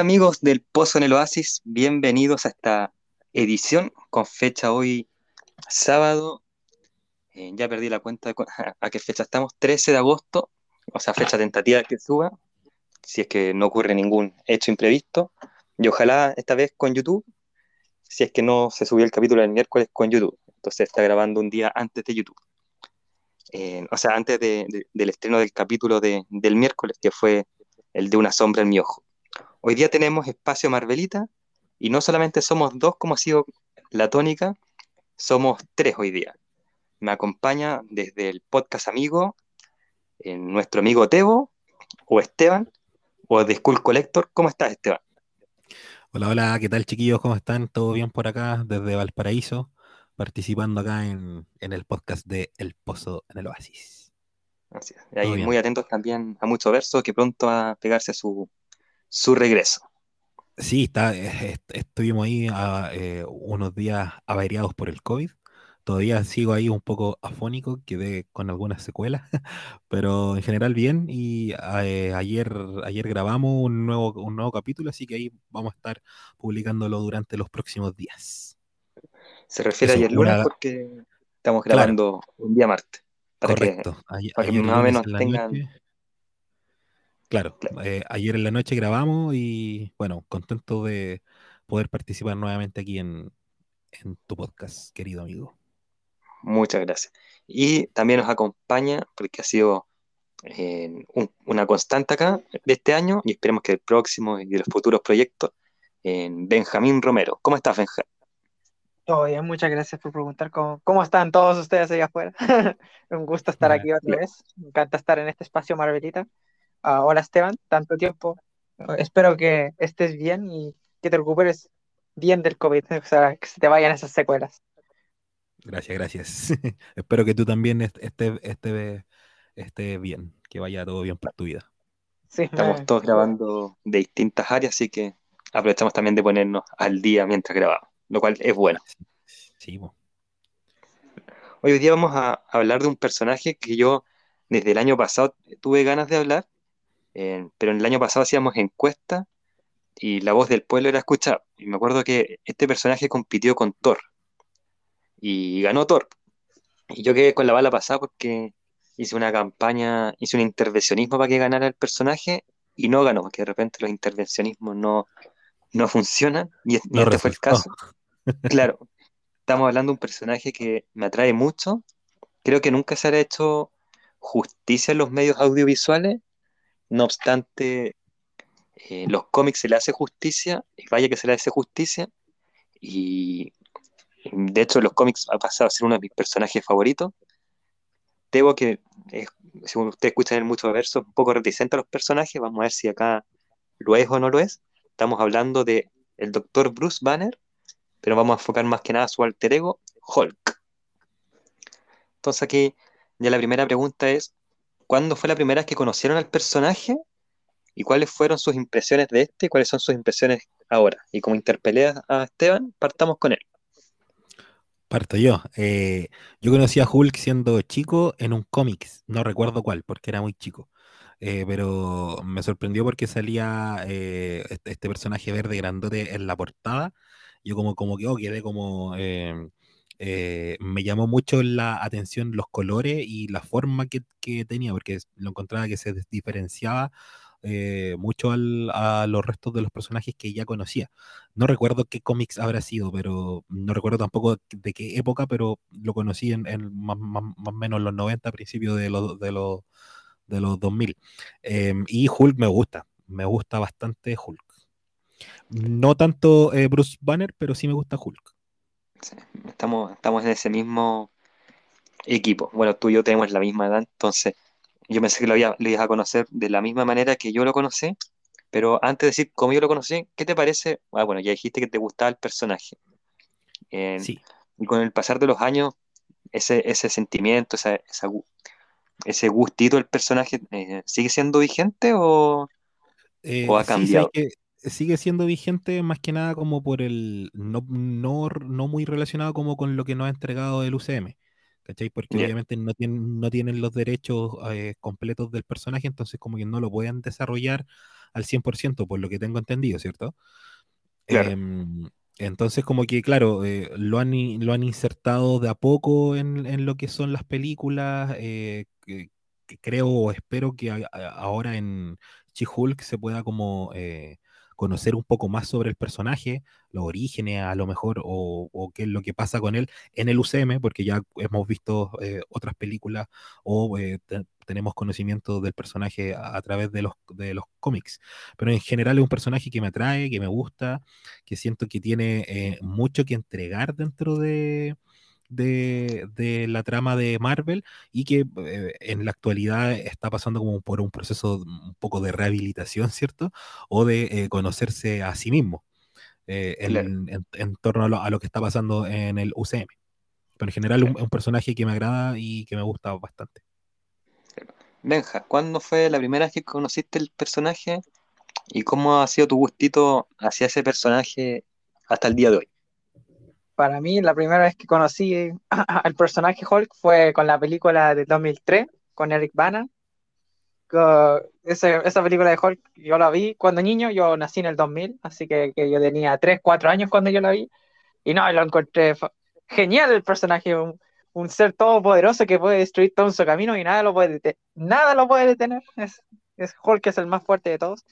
amigos del Pozo en el Oasis, bienvenidos a esta edición con fecha hoy sábado, eh, ya perdí la cuenta de a qué fecha estamos, 13 de agosto, o sea, fecha tentativa que suba, si es que no ocurre ningún hecho imprevisto, y ojalá esta vez con YouTube, si es que no se subió el capítulo del miércoles con YouTube, entonces está grabando un día antes de YouTube. Eh, o sea, antes del estreno del capítulo del miércoles, que fue el de Una sombra en mi ojo. Hoy día tenemos espacio Marvelita y no solamente somos dos como ha sido la tónica, somos tres hoy día. Me acompaña desde el podcast amigo eh, nuestro amigo Tebo o Esteban o de School Collector. ¿Cómo estás, Esteban? Hola, hola, ¿qué tal chiquillos? ¿Cómo están? ¿Todo bien por acá desde Valparaíso? Participando acá en, el podcast de El Pozo en el Oasis. Así es. Y ahí muy atentos también a mucho verso que pronto va a pegarse su, su regreso. Sí, está, estuvimos ahí a, eh, unos días averiados por el COVID. Todavía sigo ahí un poco afónico, quedé con algunas secuelas, pero en general bien. Y eh, ayer, ayer grabamos un nuevo, un nuevo capítulo, así que ahí vamos a estar publicándolo durante los próximos días. Se refiere a ayer lunes porque estamos grabando un día martes. Correcto. para que más o menos tengan. Claro, eh, ayer en la noche grabamos y bueno, contento de poder participar nuevamente aquí en, tu podcast, querido amigo. Muchas gracias. Y también nos acompaña, porque ha sido eh, una constante acá de este año y esperemos que el próximo y de los futuros proyectos, en Benjamín Romero. ¿Cómo estás, Benjamín? Todo bien, muchas gracias por preguntar cómo, cómo están todos ustedes allá afuera. Un gusto estar aquí otra vez. Me encanta estar en este espacio Marvelita. Ah, hola Esteban, tanto tiempo. Espero que estés bien y que te recuperes bien del COVID, o sea, que se te vayan esas secuelas. Gracias, gracias. Espero que tú también estés esté, esté bien, que vaya todo bien para tu vida. Sí, Estamos todos grabando de distintas áreas, así que aprovechamos también de ponernos al día mientras grabamos, lo cual es bueno. Sí. Hoy día vamos a hablar de un personaje que yo desde el año pasado tuve ganas de hablar, pero en el año pasado hacíamos encuestas y la voz del pueblo era escuchada. Y me acuerdo que este personaje compitió con Thor y ganó Thor. Y yo quedé con la bala pasada porque hice una campaña, hice un intervencionismo para que ganara el personaje y no ganó, porque de repente los intervencionismos no, no funcionan y, este fue el caso. Claro, estamos hablando de un personaje que me atrae mucho. Creo que nunca se ha hecho justicia en los medios audiovisuales no obstante, eh, los cómics se le hace justicia, y vaya que se le hace justicia, y de hecho los cómics ha pasado a ser uno de mis personajes favoritos. Debo que, según ustedes escuchan en muchos versos, un poco reticente a los personajes, vamos a ver si acá lo es o no lo es. Estamos hablando de el doctor Bruce Banner, pero vamos a enfocar más que nada a su alter ego, Hulk. Entonces aquí ya la primera pregunta es, ¿Cuándo fue la primera vez que conocieron al personaje? ¿Y cuáles fueron sus impresiones de este? ¿Cuáles son sus impresiones ahora? Y como interpelé a Esteban, partamos con él. Parto yo. Eh, yo conocí a Hulk siendo chico en un cómics, no recuerdo cuál, porque era muy chico. Eh, pero me sorprendió porque salía eh, este, este, personaje verde grandote en la portada. Yo como, como que oh, quedé como me llamó mucho la atención los colores y la forma que, tenía, porque lo encontraba que se diferenciaba eh, mucho a los restos de los personajes que ya conocía. No recuerdo qué cómics habrá sido, pero no recuerdo tampoco de qué época, pero lo conocí en, más, o menos los 90, principios de los, de los, de los 2000. Em, y Hulk me gusta, me gusta bastante Hulk. No tanto eh, Bruce Banner, pero sí me gusta Hulk estamos, estamos en ese mismo equipo. Bueno, tú y yo tenemos la misma edad, entonces yo pensé que lo, había, lo ibas a conocer de la misma manera que yo lo conocí, pero antes de decir cómo yo lo conocí, ¿qué te parece? Ah, bueno, ya dijiste que te gustaba el personaje. sí. Y con el pasar de los años, ese, ese sentimiento, esa, ese gustito del personaje, eh, ¿sigue siendo vigente o, eh, ha cambiado? Sigue siendo vigente más que nada como por el, no, no, no muy relacionado como con lo que nos ha entregado el UCM, ¿cachai? Porque obviamente no tienen, no tienen los derechos eh, completos del personaje, entonces como que no lo pueden desarrollar al 100%, por lo que tengo entendido, ¿cierto? Em, entonces, como que, claro, eh, lo, han, lo han insertado de a poco en, lo que son las películas. Eh, que, creo o espero que ahora en She-Hulk se pueda como eh, conocer un poco más sobre el personaje, los orígenes a lo mejor, o, qué es lo que pasa con él en el UCM, porque ya hemos visto eh, otras películas o eh, tenemos conocimiento del personaje a, través de los, de los cómics. Pero en general es un personaje que me atrae, que me gusta, que siento que tiene eh, mucho que entregar dentro de, de, la trama de Marvel y que eh, en la actualidad está pasando como por un proceso un poco de rehabilitación, ¿cierto? O de eh, conocerse a sí mismo eh, en, torno a lo, que está pasando en el UCM. Pero en general es un, personaje que me agrada y que me gusta bastante. Benja, ¿cuándo fue la primera vez que conociste el personaje y cómo ha sido tu gustito hacia ese personaje hasta el día de hoy? Para mí la primera vez que conocí al personaje Hulk fue con la película de 2003, con Eric Bana. esa película de Hulk yo la vi cuando niño, yo nací en el 2000, así que, yo tenía 3, 4 años cuando yo la vi. Y no, lo encontré genial el personaje, un, ser todopoderoso que puede destruir todo en su camino y nada lo puede, nada lo puede detener. Es, es Hulk es el más fuerte de todos.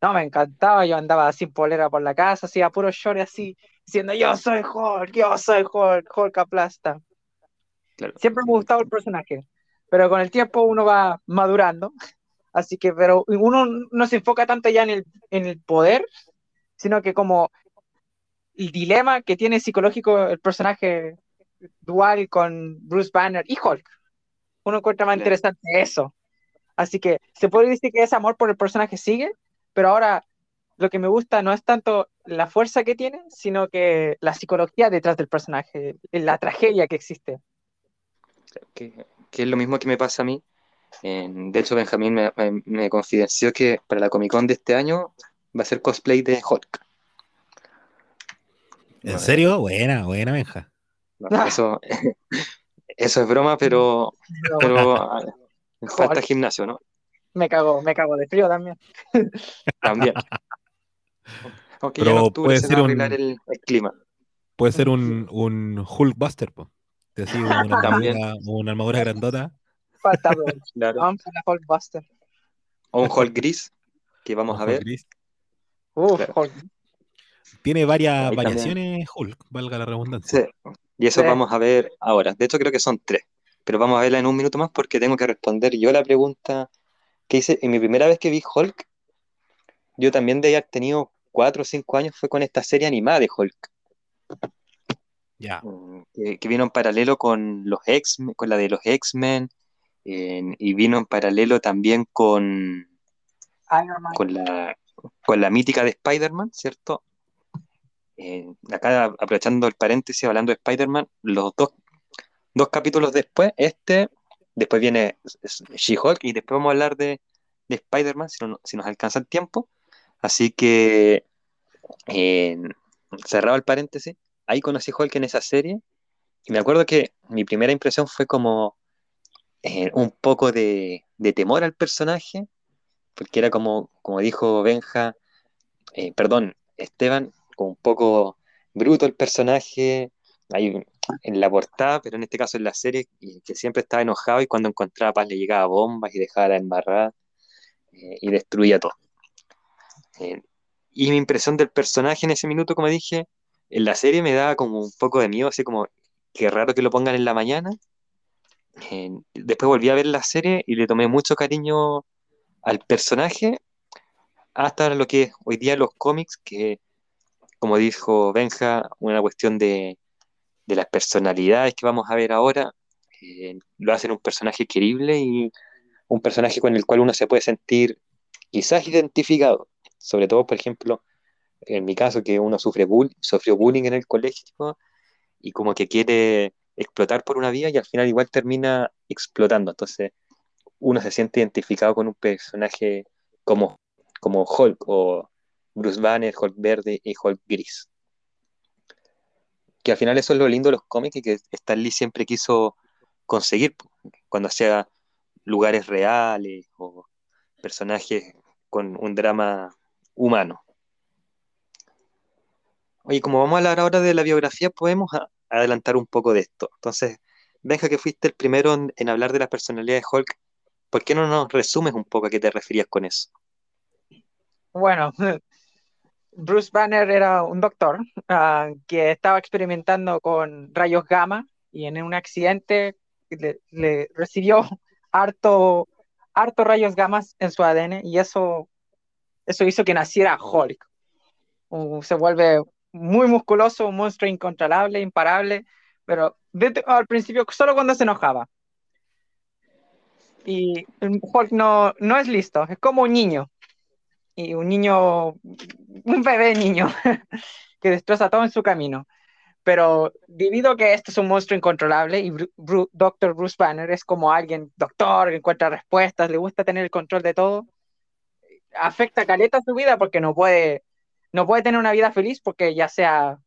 No, me encantaba, yo andaba sin polera por la casa, hacía puro short así, diciendo yo soy Hulk, yo soy Hulk, Hulk aplasta. Siempre me ha gustado el personaje, pero con el tiempo uno va madurando, así que, pero uno no se enfoca tanto ya en el, en el poder, sino que como el dilema que tiene psicológico el personaje dual con Bruce Banner y Hulk. Uno encuentra más interesante eso. Así que se puede decir que ese amor por el personaje sigue, pero ahora lo que me gusta no es tanto la fuerza que tiene, sino que la psicología detrás del personaje, la tragedia que existe. Que, es lo mismo que me pasa a mí. de hecho, Benjamín me, confidenció que para la Comic Con de este año va a ser cosplay de Hulk. ¿En serio? Buena, buena, Benja. eso, eso es broma, pero, pero falta gimnasio, ¿no? Me cago, me cago de frío también. También. Aunque Pero puede ser un, el, clima. Puede ser un, un Hulkbuster, po. Decir, una, armadura, una armadura grandota. Falta, claro. Vamos a Hulkbuster. O un Hulk gris, que vamos a ver. Gris. Uf, Hulk. Tiene varias variaciones Hulk, valga la redundancia. Sí. Y eso vamos a ver ahora. De hecho, creo que son tres. Pero vamos a verla en un minuto más porque tengo que responder yo la pregunta que hice. En mi primera vez que vi Hulk, yo también de haber tenido cuatro o cinco años fue con esta serie animada de Hulk. Ya. Mm, que, vino en paralelo con los X, con la de los X-Men, y vino en paralelo también con, con, la, con la mítica de Spider-Man, ¿cierto? acá aprovechando el paréntesis, hablando de Spider-Man, los dos, dos capítulos después, este, después viene She-Hulk y después vamos a hablar de, de Spider-Man, si, si nos alcanza el tiempo. Así que, cerrado el paréntesis, ahí conocí a Hulk en esa serie y me acuerdo que mi primera impresión fue como eh, un poco de, temor al personaje, porque era como, como dijo Benja, eh, perdón, Esteban, como un poco bruto el personaje, ahí en la portada, pero en este caso en la serie, que siempre estaba enojado y cuando encontraba paz le llegaba bombas y dejaba la embarrada eh, y destruía todo. Y mi impresión del personaje en ese minuto, como dije, en la serie me daba como un poco de miedo, así como, qué raro que lo pongan en la mañana. Después volví a ver la serie y le tomé mucho cariño al personaje, hasta lo que hoy día los cómics, que como dijo Benja, una cuestión de, las personalidades que vamos a ver ahora, eh, lo hacen un personaje querible y un personaje con el cual uno se puede sentir quizás identificado sobre todo, por ejemplo, en mi caso, que uno sufre bull sufrió bullying en el colegio y como que quiere explotar por una vía y al final igual termina explotando. Entonces, uno se siente identificado con un personaje como, como Hulk o Bruce Banner, Hulk verde y Hulk gris. Que al final eso es lo lindo de los cómics y que Stan Lee siempre quiso conseguir cuando hacía lugares reales o personajes con un drama humano. Oye, como vamos a hablar ahora de la biografía, podemos adelantar un poco de esto. Entonces, Benja, que fuiste el primero en, hablar de la personalidad de Hulk, ¿por qué no nos resumes un poco a qué te referías con eso? Bueno, Bruce Banner era un doctor ah, que estaba experimentando con rayos gamma y en un accidente le, recibió harto, harto rayos gamma en su ADN y eso, eso hizo que naciera Hulk. se vuelve muy musculoso, un monstruo incontrolable, imparable, pero al principio solo cuando se enojaba. Y Hulk no, no es listo, es como un niño. Y un niño, un bebé niño, que destroza todo en su camino. Pero debido a que este es un monstruo incontrolable y Dr. Bruce Banner es como alguien, doctor, que encuentra respuestas, le gusta tener el control de todo, afecta a Caleta su vida porque no puede, no puede tener una vida feliz porque ya sea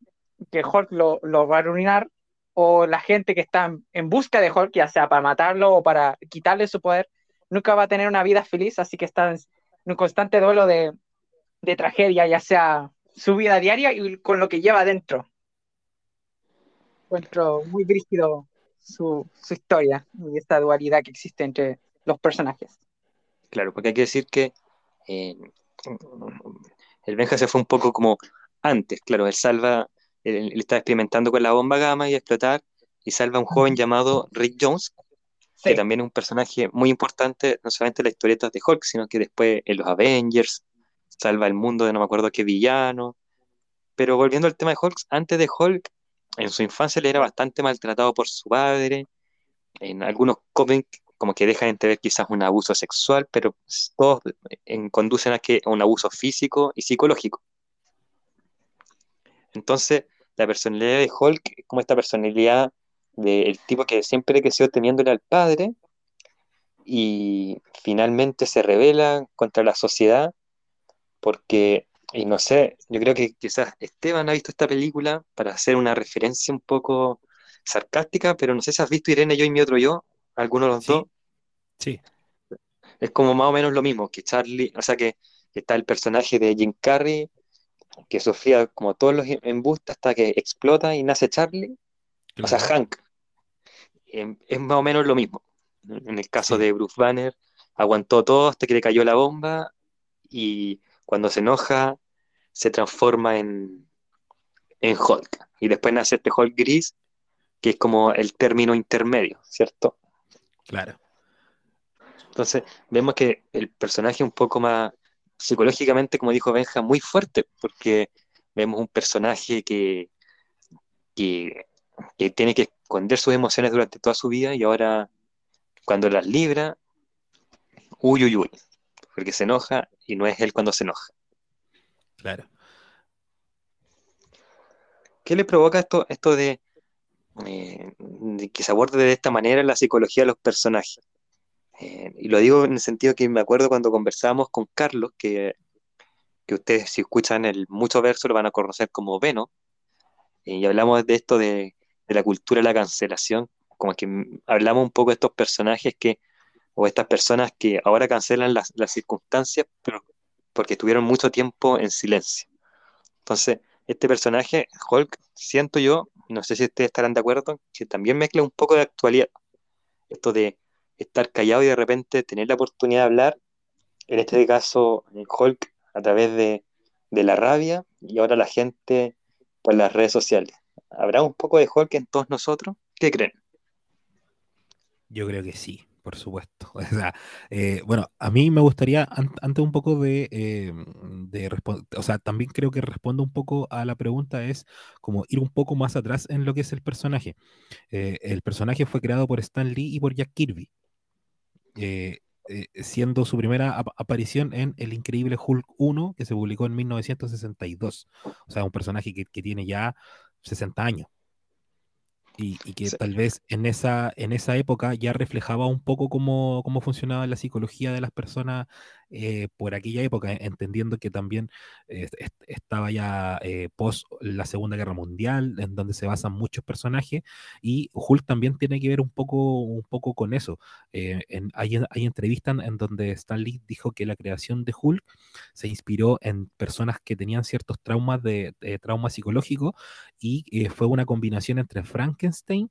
que Hulk lo, lo va a arruinar o la gente que está en, busca de Hulk, ya sea para matarlo o para quitarle su poder, nunca va a tener una vida feliz, así que está en, un constante duelo de, de, tragedia, ya sea su vida diaria y con lo que lleva adentro. Encuentro muy rígido su, su historia y esta dualidad que existe entre los personajes. Claro, porque hay que decir que eh, el Benja se fue un poco como antes, claro, él salva, él, está experimentando con la bomba gamma y explotar, y salva a un joven llamado Rick Jones, que también es un personaje muy importante, no solamente en las historietas de Hulk, sino que después en los Avengers, salva el mundo de no me acuerdo qué villano. Pero volviendo al tema de Hulk, antes de Hulk, en su infancia le era bastante maltratado por su padre, en algunos cómics como que dejan entrever quizás un abuso sexual, pero todos conducen a, que, a un abuso físico y psicológico. Entonces, la personalidad de Hulk como esta personalidad del tipo que siempre creció temiéndole al padre y finalmente se revela contra la sociedad porque, y no sé, yo creo que quizás Esteban ha visto esta película para hacer una referencia un poco sarcástica, pero no sé si has visto Irene, yo y mi otro yo, alguno de los dos. Sí. Es como más o menos lo mismo que Charlie, o sea que está el personaje de Jim Carrey, que sufría como todos los embustes hasta que explota y nace Charlie, o sea, Hank. Em, es más o menos lo mismo. En el caso de Bruce Banner, aguantó todo hasta que le cayó la bomba y cuando se enoja se transforma en, en Hulk. Y después nace este Hulk gris, que es como el término intermedio, ¿cierto? Claro. Entonces, vemos que el personaje un poco más psicológicamente, como dijo Benja, muy fuerte, porque vemos un personaje que, que, tiene que esconder sus emociones durante toda su vida y ahora, cuando las libra, uy, uy, uy, porque se enoja y no es él cuando se enoja. Claro. ¿Qué le provoca esto, esto de, eh, que se aborde de esta manera la psicología de los personajes? Eh, y lo digo en el sentido que me acuerdo cuando conversábamos con Carlos, que, que ustedes si escuchan el mucho verso lo van a conocer como Veno, eh, y hablamos de esto de, de, la cultura de la cancelación, como que hablamos un poco de estos personajes que, o estas personas que ahora cancelan las, las circunstancias, pero porque estuvieron mucho tiempo en silencio. Entonces, este personaje, Hulk, siento yo, no sé si ustedes estarán de acuerdo, que también mezcla un poco de actualidad. Esto de estar callado y de repente tener la oportunidad de hablar, en este caso Hulk a través de, la rabia y ahora la gente por las redes sociales. ¿Habrá un poco de Hulk en todos nosotros? ¿Qué creen? Yo creo que sí, por supuesto. Eh, bueno, a mí me gustaría, antes un poco de, eh, responder, o sea, también creo que respondo un poco a la pregunta, es como ir un poco más atrás en lo que es el personaje. Eh, el personaje fue creado por Stan Lee y por Jack Kirby. Eh, siendo su primera aparición en El Increíble Hulk 1, que se publicó en 1962. O sea, un personaje que, tiene ya 60 años. Y, que tal vez en esa, en esa época ya reflejaba un poco cómo, funcionaba la psicología de las personas eh, por aquella época, entendiendo que también estaba ya eh, post la Segunda Guerra Mundial, en donde se basan muchos personajes, y Hulk también tiene que ver un poco, un poco con eso. Eh, hay, entrevistas en donde Stan Lee dijo que la creación de Hulk se inspiró en personas que tenían ciertos traumas de, de trauma psicológico y fue una combinación entre Frankenstein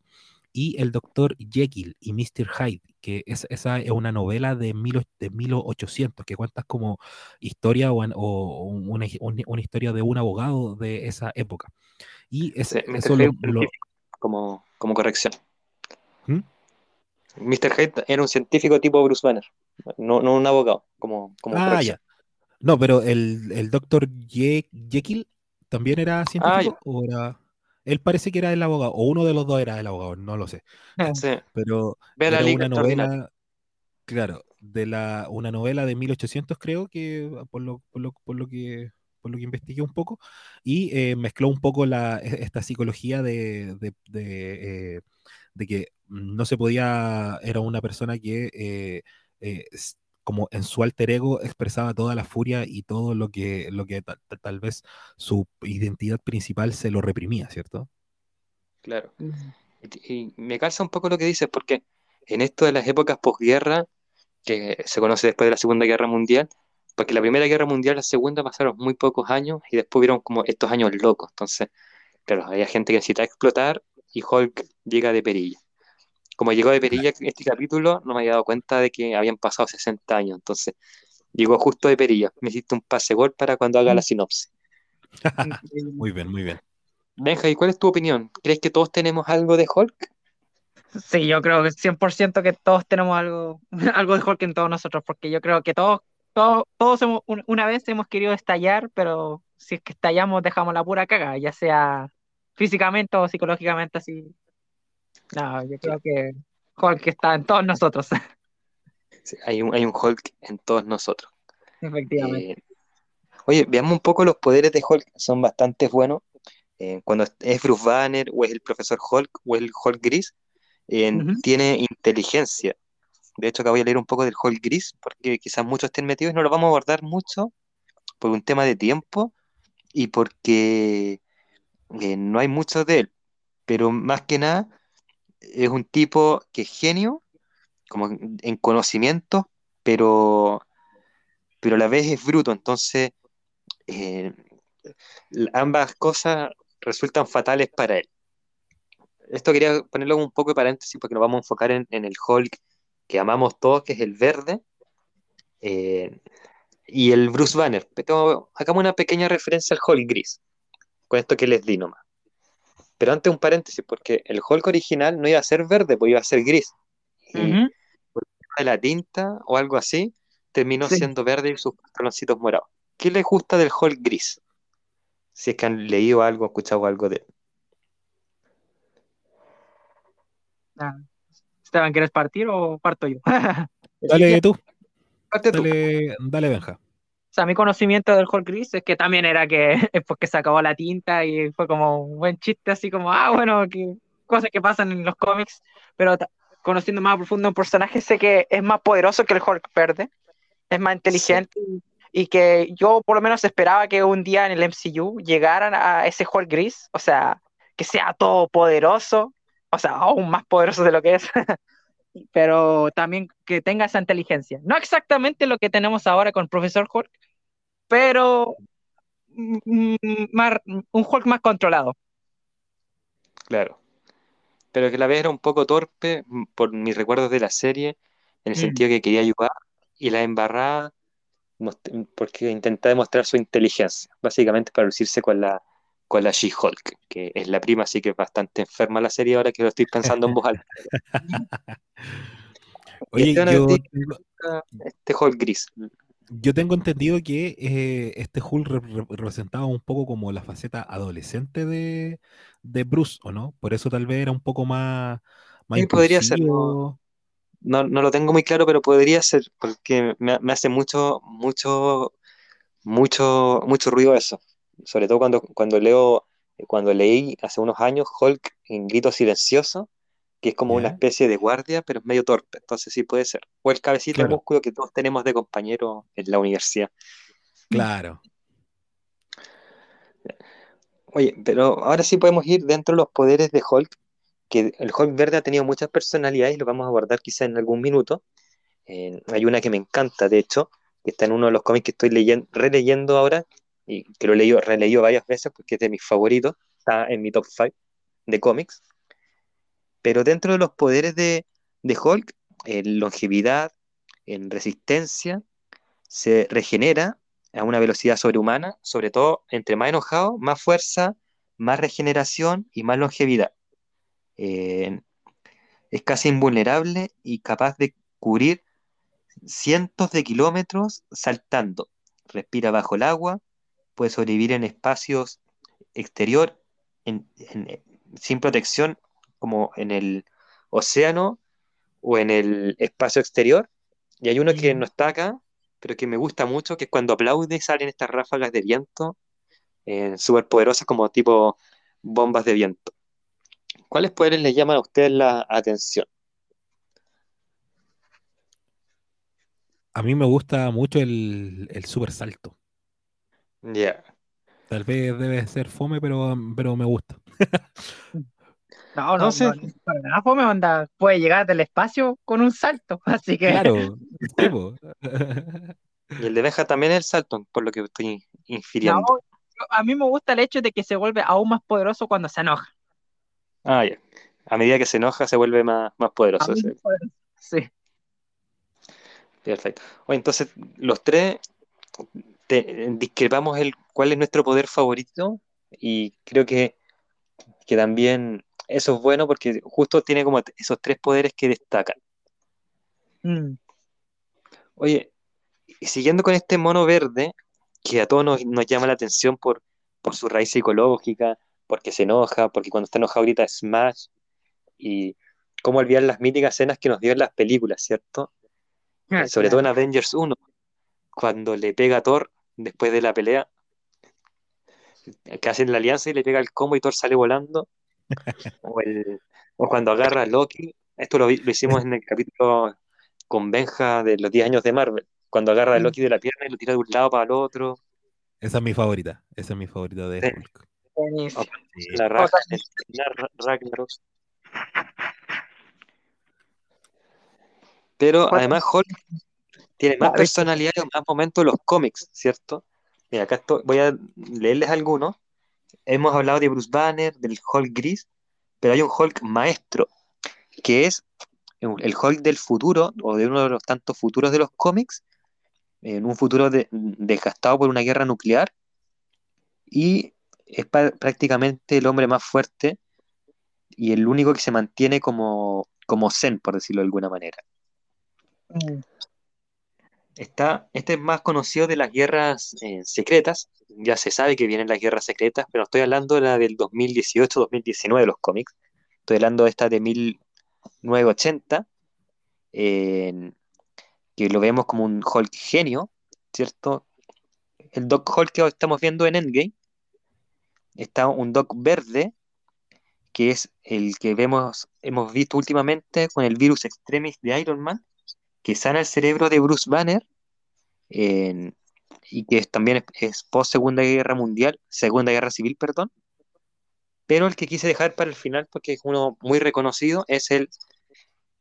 y el doctor Jekyll y Mr. Hyde, que es, esa es una novela de, mil, de 1800, que cuenta como historia o, una, historia de un abogado de esa época. Y eso Como, como corrección. ¿Mm? Mr. Hyde era un científico tipo Bruce Banner, no, un abogado, como, como ah, ya. No, pero el, el doctor Jekyll también era ah, científico o era... Él parece que era el abogado, o uno de los dos era el abogado, no lo sé. Pero era una novela, claro, de la, una novela de 1800 creo que por lo, por lo, por lo que por lo que investigué un poco, y eh, mezcló un poco la, e, esta psicología de, de, de, eh, que no se podía, era una persona que eh, como en su alter ego expresaba toda la furia y todo lo que, lo que tal vez su identidad principal se lo reprimía, ¿cierto? Claro. Y, me calza un poco lo que dices, porque en esto de las épocas posguerra, que se conoce después de la Segunda Guerra Mundial, porque la Primera Guerra Mundial y la Segunda pasaron muy pocos años y después vieron como estos años locos. Entonces, claro, había gente que necesitaba explotar y Hulk llega de perilla como llegó de perilla este capítulo, no me había dado cuenta de que habían pasado 60 años. Entonces, llegó justo de perilla. Me hiciste un pase gol para cuando haga la sinopsis. muy bien, muy bien. Benja, ¿y cuál es tu opinión? ¿Crees que todos tenemos algo de Hulk? Sí, yo creo que 100% que todos tenemos algo, algo de Hulk en todos nosotros, porque yo creo que todos, todos, todos hemos, una vez hemos querido estallar, pero si es que estallamos dejamos la pura caga, ya sea físicamente o psicológicamente así no, yo creo que Hulk está en todos nosotros. hay, un, hay un Hulk en todos nosotros. Efectivamente. Eh, oye, veamos un poco los poderes de Hulk, son bastante buenos. Eh, cuando es Bruce Banner, o es el profesor Hulk, o es el Hulk gris, eh, tiene inteligencia. De hecho, acá voy a leer un poco del Hulk gris, porque quizás muchos estén metidos y no lo vamos a abordar mucho por un tema de tiempo y porque no hay mucho de él. Pero más que nada, es un tipo que es genio, como en conocimiento, pero, pero a la vez es bruto, entonces eh, ambas cosas resultan fatales para él. Esto quería ponerlo un poco de paréntesis porque nos vamos a enfocar en, el Hulk que amamos todos, que es el verde, eh, y el Bruce Banner. Pero hagamos una pequeña referencia al Hulk gris, con esto que les di nomás. Pero antes un paréntesis, porque el Hulk original no iba a ser verde, pues iba a ser gris. Y por de la tinta o algo así, terminó siendo verde y sus pantaloncitos morados. ¿Qué les gusta del Hulk gris? Si es que han leído algo, escuchado algo de él. Ah. Esteban, ¿quieres partir o parto yo? dale tú. Dale, dale, Benja sea, mi conocimiento del Hulk gris es que también era que porque se acabó la tinta y fue como un buen chiste, así como, ah, bueno, que, cosas que pasan en los cómics, pero conociendo más a profundo un personaje, sé que es más poderoso que el Hulk verde, es más inteligente y, que yo por lo menos esperaba que un día en el MCU llegaran a ese Hulk gris, o sea, que sea todo poderoso, o sea, aún más poderoso de lo que es. pero también que tenga esa inteligencia. No exactamente lo que tenemos ahora con Profesor Hulk, pero mm, mm, un Hulk más controlado. Claro. Pero que la vez era un poco torpe mm, por mis recuerdos de la serie, en el sentido que quería ayudar y la embarrada porque intentaba demostrar su inteligencia, básicamente para lucirse con la, con la She-Hulk, que es la prima, así que es bastante enferma la serie ahora que lo estoy pensando en voz alta. Oye, yo... Este Hulk gris yo tengo entendido que eh, este Hulk representaba un poco como la faceta adolescente de, Bruce, ¿o no? Por eso tal vez era un poco más... más podría ser. No, no, lo tengo muy claro, pero podría ser, porque me, hace mucho, mucho, mucho, mucho ruido eso. Sobre todo cuando, cuando leo, cuando leí hace unos años Hulk en Grito Silencioso, que es como una especie de guardia, pero es medio torpe, entonces sí puede ser. O el cabecito de músculo que todos tenemos de compañero en la universidad. Claro. Oye, pero ahora sí podemos ir dentro de los poderes de Hulk, que el Hulk verde ha tenido muchas personalidades y lo vamos a abordar quizá en algún minuto. Eh, hay una que me encanta, de hecho, que está en uno de los cómics que estoy leyendo, releyendo ahora, y que lo he leído, releído varias veces porque es de mis favoritos, está en mi top 5 de cómics. Pero dentro de los poderes de, de Hulk, en longevidad, en resistencia, se regenera a una velocidad sobrehumana, sobre todo entre más enojado, más fuerza, más regeneración y más longevidad. Eh, es casi invulnerable y capaz de cubrir cientos de kilómetros saltando. Respira bajo el agua, puede sobrevivir en espacios exterior sin protección, como en el océano o en el espacio exterior. Y hay uno que no está acá, pero que me gusta mucho, que es cuando aplaude salen estas ráfagas de viento eh, súper poderosas como tipo bombas de viento. ¿Cuáles poderes le llaman a ustedes la atención? A mí me gusta mucho el, el super salto. Ya. Tal vez debe ser fome, pero, pero me gusta. No, no, no, para nada fome, onda. Puede llegar del espacio con un salto, así que. Claro, Y el de Benja también es el salto, por lo que estoy infiriendo. a mí me gusta el hecho de que se vuelve aún más poderoso cuando se enoja. Ah, ya. A medida que se enoja, se vuelve más, más poderoso. Sí. Perfecto. Oye, entonces, los tres discrepamos el cuál es nuestro poder favorito y creo que, que también eso es bueno porque justo tiene como esos tres poderes que destacan. Mm. Oye, siguiendo con este mono verde, que a todos nos, llama la atención por, por su raíz psicológica, porque se enoja, porque cuando está enojado grita Smash, y cómo olvidar las míticas escenas que nos dio en las películas, ¿cierto? Ah, Sobre todo en Avengers 1, cuando le pega a Thor después de la pelea, que hacen la alianza y le pega el combo y Thor sale volando. O, cuando agarra a Loki, esto lo, hicimos en el capítulo con Benja de los 10 años de Marvel, cuando agarra a mm. Loki de la pierna y lo tira de un lado para el otro. Esa es mi favorita, esa es mi favorita de Hulk. La Ragnarok. Pero además Hulk tiene más personalidad y más momentos en los cómics, ¿cierto? Mira, acá voy a leerles algunos. Hemos hablado de Bruce Banner, del Hulk gris, pero hay un Hulk maestro, que es el Hulk del futuro, o de uno de los tantos futuros de los cómics, en un futuro desgastado por una guerra nuclear, y es prácticamente el hombre más fuerte y el único que se mantiene como, como zen, por decirlo de alguna manera. Mm. Está, este es más conocido de las guerras eh, secretas. Ya se sabe que vienen las guerras secretas, pero estoy hablando de la del 2018-2019 de los cómics. Estoy hablando de esta de 1980, que lo vemos como un Hulk genio, ¿cierto? El Doc Hulk que estamos viendo en Endgame. Está un Doc verde, que es el que vemos, hemos visto últimamente con el virus extremis de Iron Man que sana el cerebro de Bruce Banner y que también es, post Segunda Guerra Mundial, Segunda Guerra Civil, perdón. Pero el que quise dejar para el final, porque es uno muy reconocido, es el,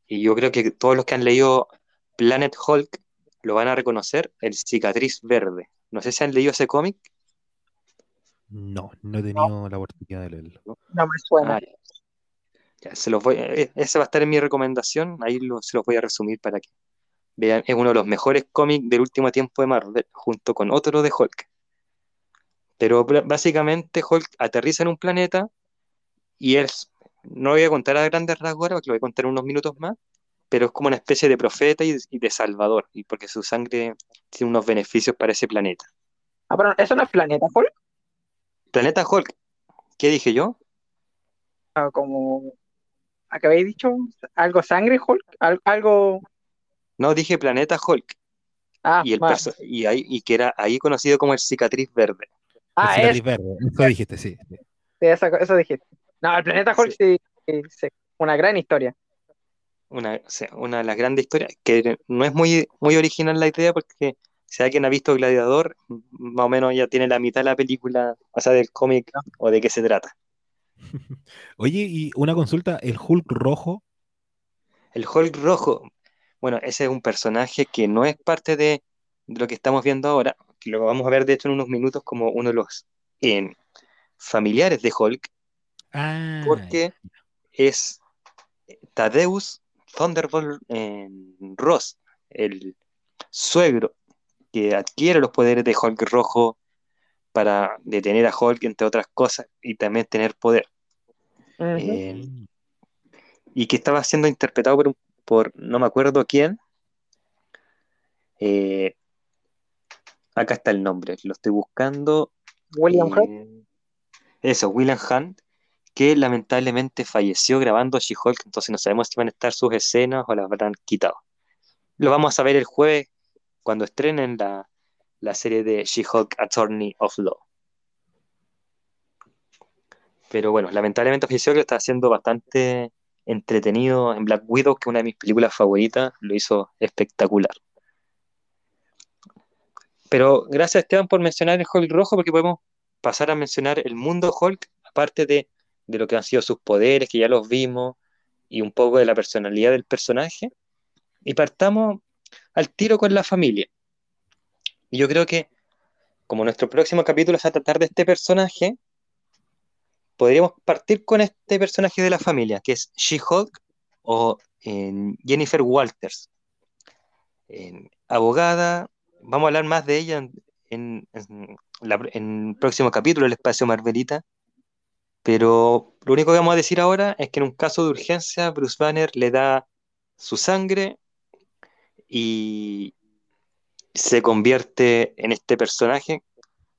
y yo creo que todos los que han leído Planet Hulk lo van a reconocer, el cicatriz verde. No sé si han leído ese cómic. No, no he tenido la oportunidad de leerlo. No me suena. Ah, se los voy, eh, ese va a estar en mi recomendación, ahí se los voy a resumir para que vean. Es uno de los mejores cómics del último tiempo de Marvel, junto con otro de Hulk. Pero básicamente Hulk aterriza en un planeta y él, no voy a contar a grandes rasgos ahora, porque lo voy a contar en unos minutos más, pero es como una especie de profeta y, de salvador, y porque su sangre tiene unos beneficios para ese planeta. Ah, pero ¿eso no es Planeta Hulk? Planeta Hulk. ¿Qué dije yo? Ah, como ¿A habéis dicho? ¿Algo sangre Hulk? ¿Algo? No, dije Planeta Hulk. Ah, y, el y, ahí, y que era ahí conocido como el cicatriz verde. Ah, el cicatriz verde, eso dijiste, sí. sí eso, dijiste. No, el Planeta Hulk sí. sí, una gran historia. Una, una de las grandes historias, que no es muy, muy original la idea porque si alguien ha visto Gladiador, más o menos ya tiene la mitad de la película, o sea, del cómic o de qué se trata. Oye, y una consulta, ¿el Hulk rojo? El Hulk rojo, bueno, ese es un personaje que no es parte de, lo que estamos viendo ahora, que lo vamos a ver de hecho en unos minutos como uno de los familiares de Hulk, ah, porque es Tadeus Thunderbolt Ross, el suegro que adquiere los poderes de Hulk rojo para detener a Hulk, entre otras cosas, y también tener poder. Eh, y que estaba siendo interpretado por, por no me acuerdo quién. Eh, acá está el nombre, lo estoy buscando. William Hunt. Eh, eso, William Hunt, que lamentablemente falleció grabando She-Hulk, entonces no sabemos si van a estar sus escenas o las habrán quitado. Lo vamos a saber el jueves cuando estrenen la, la serie de She-Hulk Attorney of Law. Pero bueno, lamentablemente falleció que está haciendo bastante entretenido en Black Widow, que es una de mis películas favoritas, lo hizo espectacular. Pero gracias Esteban por mencionar el Hulk rojo, porque podemos pasar a mencionar el mundo Hulk, aparte de, de lo que han sido sus poderes, que ya los vimos, y un poco de la personalidad del personaje. Y partamos al tiro con la familia. Y yo creo que, como nuestro próximo capítulo es a tratar de este personaje, podríamos partir con este personaje de la familia, que es She-Hulk o Jennifer Walters. abogada, vamos a hablar más de ella en, el próximo capítulo del espacio Marvelita. Pero lo único que vamos a decir ahora es que en un caso de urgencia, Bruce Banner le da su sangre y se convierte en este personaje.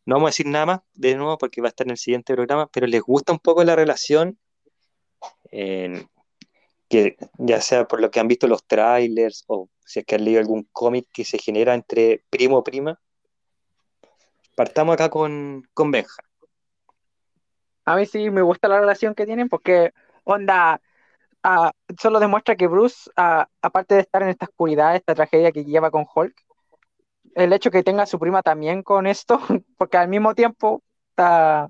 No vamos a decir nada más de nuevo porque va a estar en el siguiente programa, pero les gusta un poco la relación, que ya sea por lo que han visto los trailers o si es que han leído algún cómic que se genera entre primo o prima. Partamos acá con, con Benja. A mí sí me gusta la relación que tienen porque, onda, uh, solo demuestra que Bruce, ah, aparte de estar en esta oscuridad, esta tragedia que lleva con Hulk, el hecho que tenga a su prima también con esto, porque al mismo tiempo está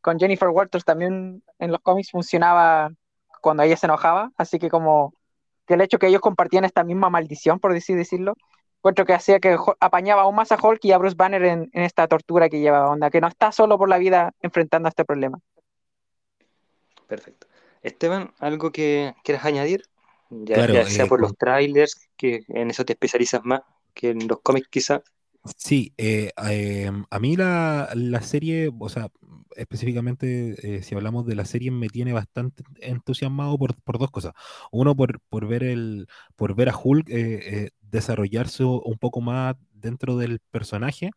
con Jennifer Walters también en los cómics funcionaba cuando ella se enojaba, así que como que el hecho que ellos compartían esta misma maldición, por decir decirlo, encuentro que hacía que apañaba aún más a Hulk y a Bruce Banner en, en esta tortura que lleva onda, que no está solo por la vida enfrentando a este problema. Perfecto. Esteban, ¿algo que quieras añadir? Ya, sea eh, por los trailers, que en eso te especializas más que en los cómics quizá. Sí, eh, em, a mí la, serie, o sea, específicamente eh, si hablamos de la serie, me tiene bastante entusiasmado por, dos cosas. Uno, por, por, ver el, por ver a Hulk desarrollarse un poco más dentro del personaje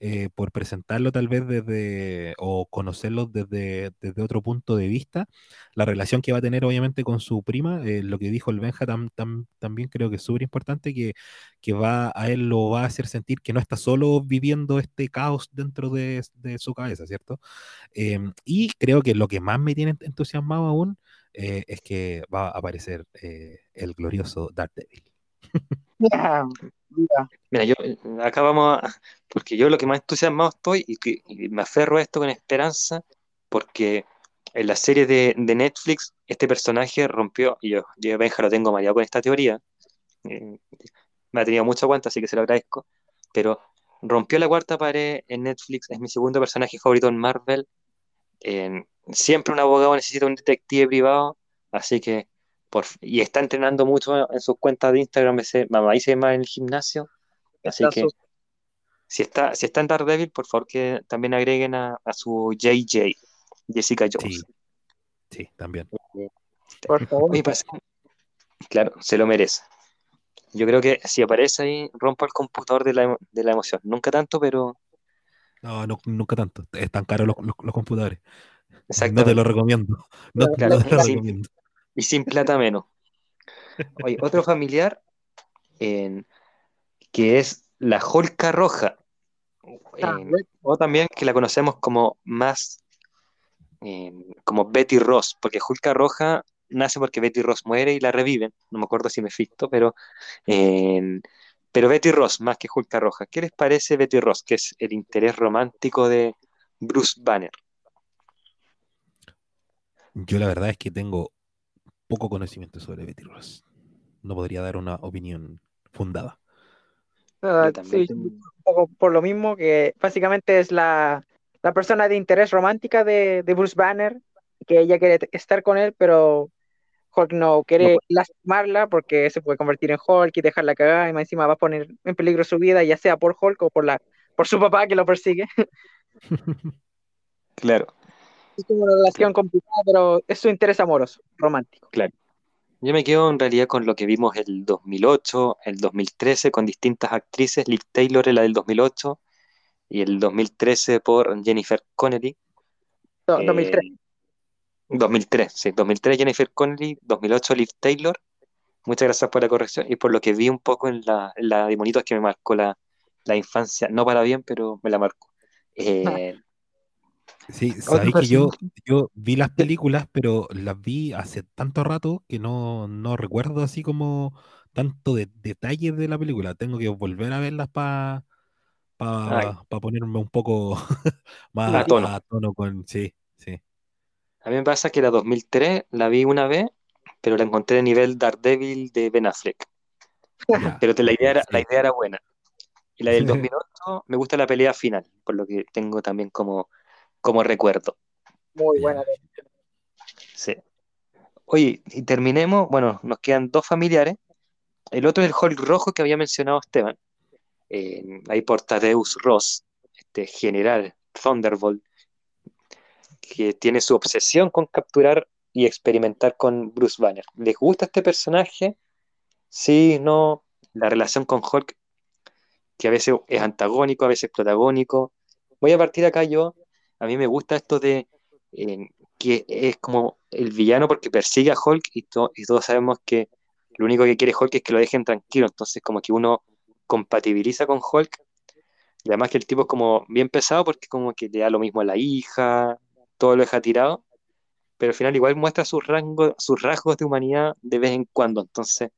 eh, por presentarlo tal vez desde, o conocerlo desde, desde, otro punto de vista, la relación que va a tener obviamente con su prima, eh, lo que dijo el Benja también creo que es súper importante, que, que va, a él lo va a hacer sentir que no está solo viviendo este caos dentro de, de su cabeza, ¿cierto? Em, y creo que lo que más me tiene entusiasmado aún eh, es que va a aparecer el glorioso Daredevil. Mira, yo acá vamos a, porque yo lo que más entusiasmado estoy y, que, me aferro a esto con esperanza, porque en la serie de, Netflix este personaje rompió, y yo, yo Benja lo tengo mareado con esta teoría, eh, me ha tenido mucha cuenta, así que se lo agradezco, pero rompió la cuarta pared en Netflix, es mi segundo personaje favorito en Marvel, siempre un abogado necesita un detective privado, así que y está entrenando mucho en sus cuentas de Instagram, ese, mamá dice más en el gimnasio. Así que si está, si está en Daredevil, por favor que también agreguen a, su JJ, Jessica Jones. Sí, también. Por favor. Claro, se lo merece. Yo creo que si aparece ahí, rompa el computador de la, de la emoción. Nunca tanto, pero. No, nunca tanto. Están caros los, los, computadores. No te lo recomiendo. No, te lo recomiendo y sin plata menos. Oye, otro familiar que es la Holca Roja, ah, o también que la conocemos como más como Betty Ross, porque Hulka Roja nace porque Betty Ross muere y la reviven. No me acuerdo si me fisto, pero, pero Betty Ross más que Hulk Roja. ¿Qué les parece Betty Ross, que es el interés romántico de Bruce Banner? Yo la verdad es que tengo poco conocimiento sobre Betty Ross. No podría dar una opinión fundada. Ah, sí, un poco por lo mismo que básicamente es la, persona de interés romántica de, Bruce Banner, que ella quiere estar con él, pero Hulk no quiere lastimarla porque se puede convertir en Hulk y dejarla cagar y más encima va a poner en peligro su vida, ya sea por Hulk o por la por su papá que lo persigue. claro. Es como una relación complicada, pero es su interés amoroso, romántico. Claro. Yo me quedo en realidad con lo que vimos el 2008, el 2013 con distintas actrices. Liv Taylor la del 2008 y el 2013 por Jennifer Connelly. 2003. 2003, eh, sí, 2003 Jennifer Connelly, 2008 Liv Taylor. Muchas gracias por la corrección y por lo que vi un poco en la, la de Monitos que me marcó la, infancia, no para bien, pero me la marcó. Eh, Sí, sabéis que yo, yo vi las películas, pero las vi hace tanto rato que no, no recuerdo así como tanto de detalles de la película. Tengo que volver a verlas para pa, ponerme un poco más a tono. con. Sí, sí. A mí me pasa que la 2003 la vi una vez, pero la encontré a nivel Daredevil de Ben Affleck. pero la, idea era, la idea era buena. Y la del 2008 me gusta la pelea final, por lo que tengo también como como recuerdo. Muy buena. Sí. Oye, y terminemos, bueno, nos quedan dos familiares. El otro es el Hulk rojo que había mencionado Esteban. Eh, ahí por Tadeus Ross, este general Thunderbolt, que tiene su obsesión con capturar y experimentar con Bruce Banner. ¿Les gusta este personaje? Sí, no. La relación con Hulk, que a veces es antagónico, a veces protagónico. Voy a partir acá yo a mí me gusta esto de que es como el villano porque persigue a Hulk y, y todos sabemos que lo único que quiere Hulk es que lo dejen tranquilo, entonces como que uno compatibiliza con Hulk. Y además que el tipo es como bien pesado porque como que le da lo mismo a la hija, todo lo deja tirado, pero al final igual muestra sus, rangos, sus rasgos de humanidad de vez en cuando, entonces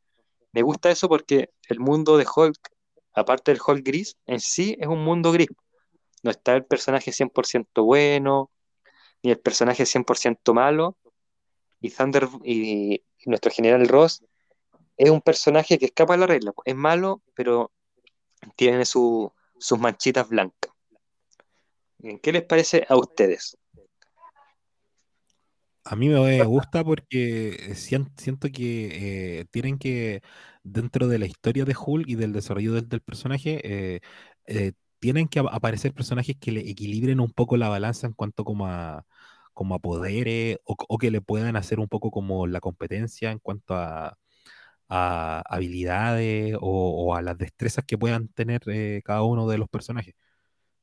me gusta eso porque el mundo de Hulk, aparte del Hulk gris, en sí es un mundo gris, no está el personaje 100% bueno, ni el personaje 100% malo, y Thunder y, nuestro general Ross es un personaje que escapa de la regla, es malo, pero tiene sus manchitas blancas. ¿Qué les parece a ustedes? A mí me gusta porque siento que eh, tienen que, dentro de la historia de Hulk y del desarrollo del, personaje, eh, eh, tienen que aparecer personajes que le equilibren un poco la balanza en cuanto como a, como a poderes o, que le puedan hacer un poco como la competencia en cuanto a, habilidades o, a las destrezas que puedan tener eh, cada uno de los personajes.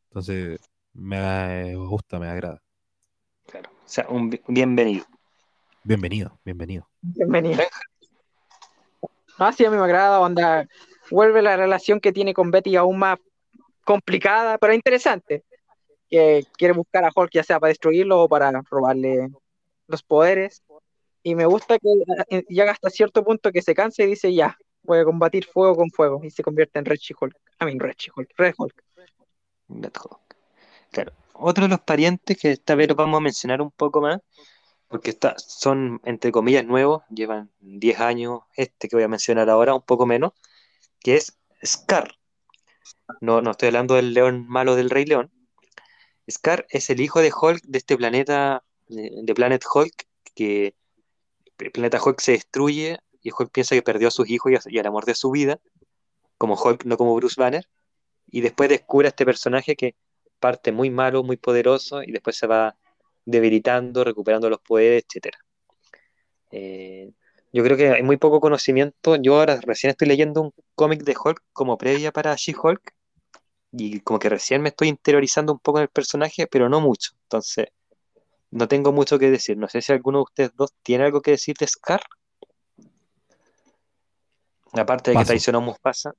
Entonces, me gusta, me agrada. Claro, o sea, un bienvenido. Bienvenido, bienvenido. Bienvenido. Ah, sí, a mí me agrada, onda, vuelve la relación que tiene con Betty aún más complicada, pero interesante. Que quiere buscar a Hulk ya sea para destruirlo o para robarle los poderes. Y me gusta que eh, llega hasta cierto punto que se canse y dice ya, voy a combatir fuego con fuego y se convierte en Red She-Hulk. I mean, Red She-Hulk, Red Hulk. Claro. Otro de los parientes que esta vez vamos a mencionar un poco más, porque está, son entre comillas nuevos, llevan 10 años, este que voy a mencionar ahora, un poco menos, que es Scar, no, no estoy hablando del león malo del Rey León. Scar es el hijo de Hulk de este planeta, de, Planet Hulk, que el planeta Hulk se destruye y Hulk piensa que perdió a sus hijos y, al amor de su vida, como Hulk, no como Bruce Banner. Y después descubre a este personaje que parte muy malo, muy poderoso y después se va debilitando, recuperando los poderes, etc. yo creo que hay muy poco conocimiento. Yo ahora recién estoy leyendo un cómic de Hulk como previa para She-Hulk y como que recién me estoy interiorizando un poco en el personaje, pero no mucho. Entonces, no tengo mucho que decir. No sé si alguno de ustedes dos tiene algo que decir de Scar. Aparte de que traicionó a pasa.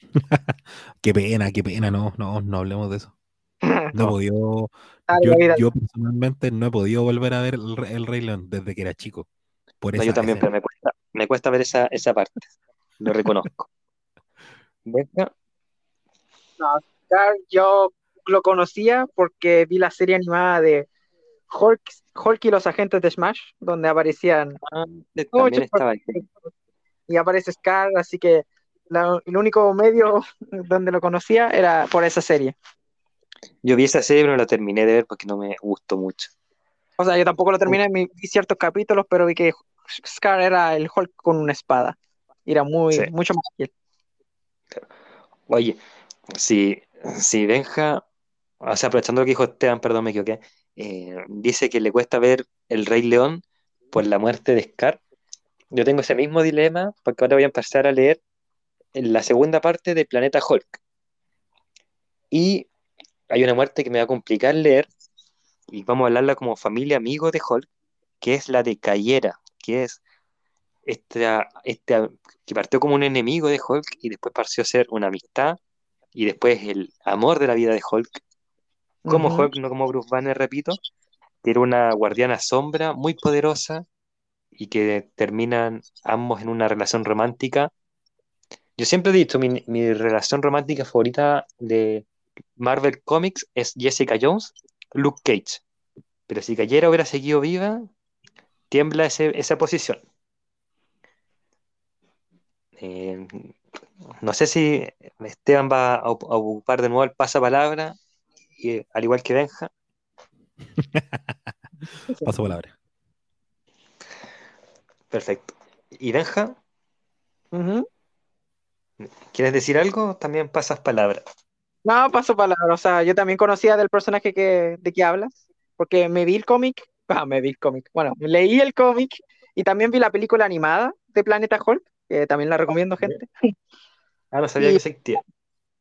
qué pena, qué pena, no, no, no hablemos de eso. No he podido, yo, personalmente no he podido volver a ver el, Rey León desde que era chico. Por yo también, pero me cuesta, me cuesta ver esa, esa parte. Lo reconozco. ¿Venga? No, yo lo conocía porque vi la serie animada de Hulk, y los agentes de Smash, donde aparecían ah, y aparece Scar, así que el único medio donde lo conocía era por esa serie. Yo vi esa serie, pero no la terminé de ver porque no me gustó mucho. O sea, yo tampoco lo terminé, vi ciertos capítulos, pero vi que Scar era el Hulk con una espada. era muy, mucho más fiel. Oye, si, si Benja, o sea, aprovechando lo que dijo Esteban, perdón, me equivoqué, eh, dice que le cuesta ver El Rey León por la muerte de Scar. Yo tengo ese mismo dilema porque ahora voy a empezar a leer la segunda parte de Planeta Hulk. Y hay una muerte que me va a complicar leer, y vamos a hablarla como familia amigo de Hulk, que es la de Cayera, que es esta, esta, que partió como un enemigo de Hulk y después pareció ser una amistad y después el amor de la vida de Hulk, como Hulk, no como Bruce Banner, repito, que era una guardiana sombra muy poderosa y que terminan ambos en una relación romántica. Yo siempre he dicho, mi, mi relación romántica favorita de Marvel Comics es Jessica Jones, Luke Cage. Pero si Cayera hubiera seguido viva, tiembla esa posición. Eh, no sé si Esteban va a, ocupar de nuevo el pasapalabra, y, al igual que Benja. Paso palabra. Perfecto. ¿Y Benja? ¿Quieres decir algo? También pasas palabra. No, paso palabra. O sea, yo también conocía del personaje que, de que hablas, porque me vi el cómic Ah, me vi el cómic. Bueno, leí el cómic y también vi la película animada de Planeta Hulk, que también la recomiendo, gente. Ah, no sabía que existía.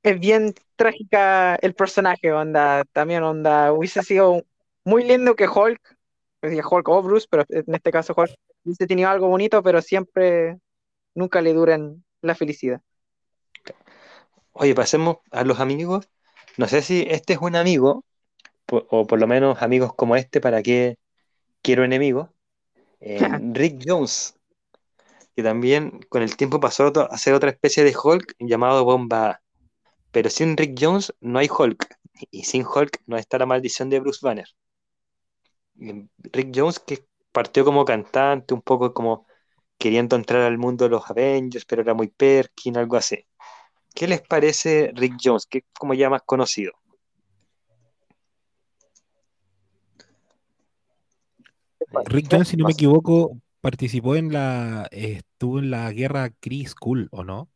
Es bien trágica el personaje, onda, también onda, hubiese sido muy lindo que Hulk, decía Hulk o Bruce, pero en este caso Hulk, hubiese tenido algo bonito, pero siempre, nunca le duran la felicidad. Oye, pasemos a los amigos. No sé si este es un amigo, o por lo menos amigos como este, para que quiero enemigos. Eh, Rick Jones, que también con el tiempo pasó a ser otra especie de Hulk llamado Bomba. Pero sin Rick Jones no hay Hulk, y sin Hulk no está la maldición de Bruce Banner. Rick Jones, que partió como cantante, un poco como queriendo entrar al mundo de los Avengers, pero era muy Perkin, algo así. ¿Qué les parece Rick Jones, que es como ya más conocido? Rick Jones, si no me equivoco, participó en la, estuvo en la guerra Chris Cool, ¿o no?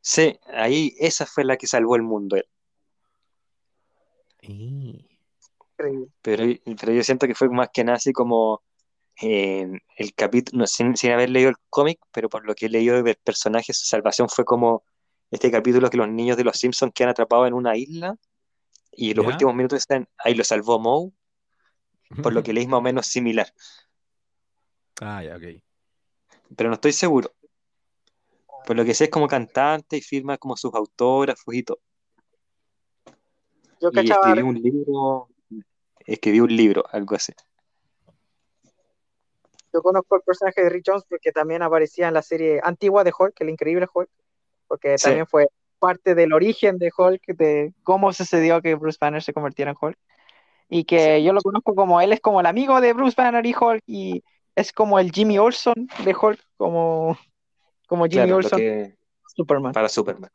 Sí, ahí esa fue la que salvó el mundo. Pero, pero yo siento que fue más que nada así como el capítulo, sin, haber leído el cómic, pero por lo que he leído del personaje, su salvación fue como este capítulo que los niños de los Simpsons quedan atrapados en una isla y los últimos minutos están, ahí lo salvó Moe por lo que leí más o menos similar. Ah, ya, ok. Pero no estoy seguro. Por lo que sé es como cantante y firma como sus autógrafos y todo. Yo y escribí un libro, escribí un libro, algo así. Yo conozco el personaje de Rick Jones porque también aparecía en la serie antigua de Hulk, el increíble Hulk, porque también fue parte del origen de Hulk, de cómo sucedió que Bruce Banner se convirtiera en Hulk y que yo lo conozco como él es como el amigo de Bruce Banner y Hulk y es como el Jimmy Olson de Hulk, como, como Jimmy Olson Superman. para Superman.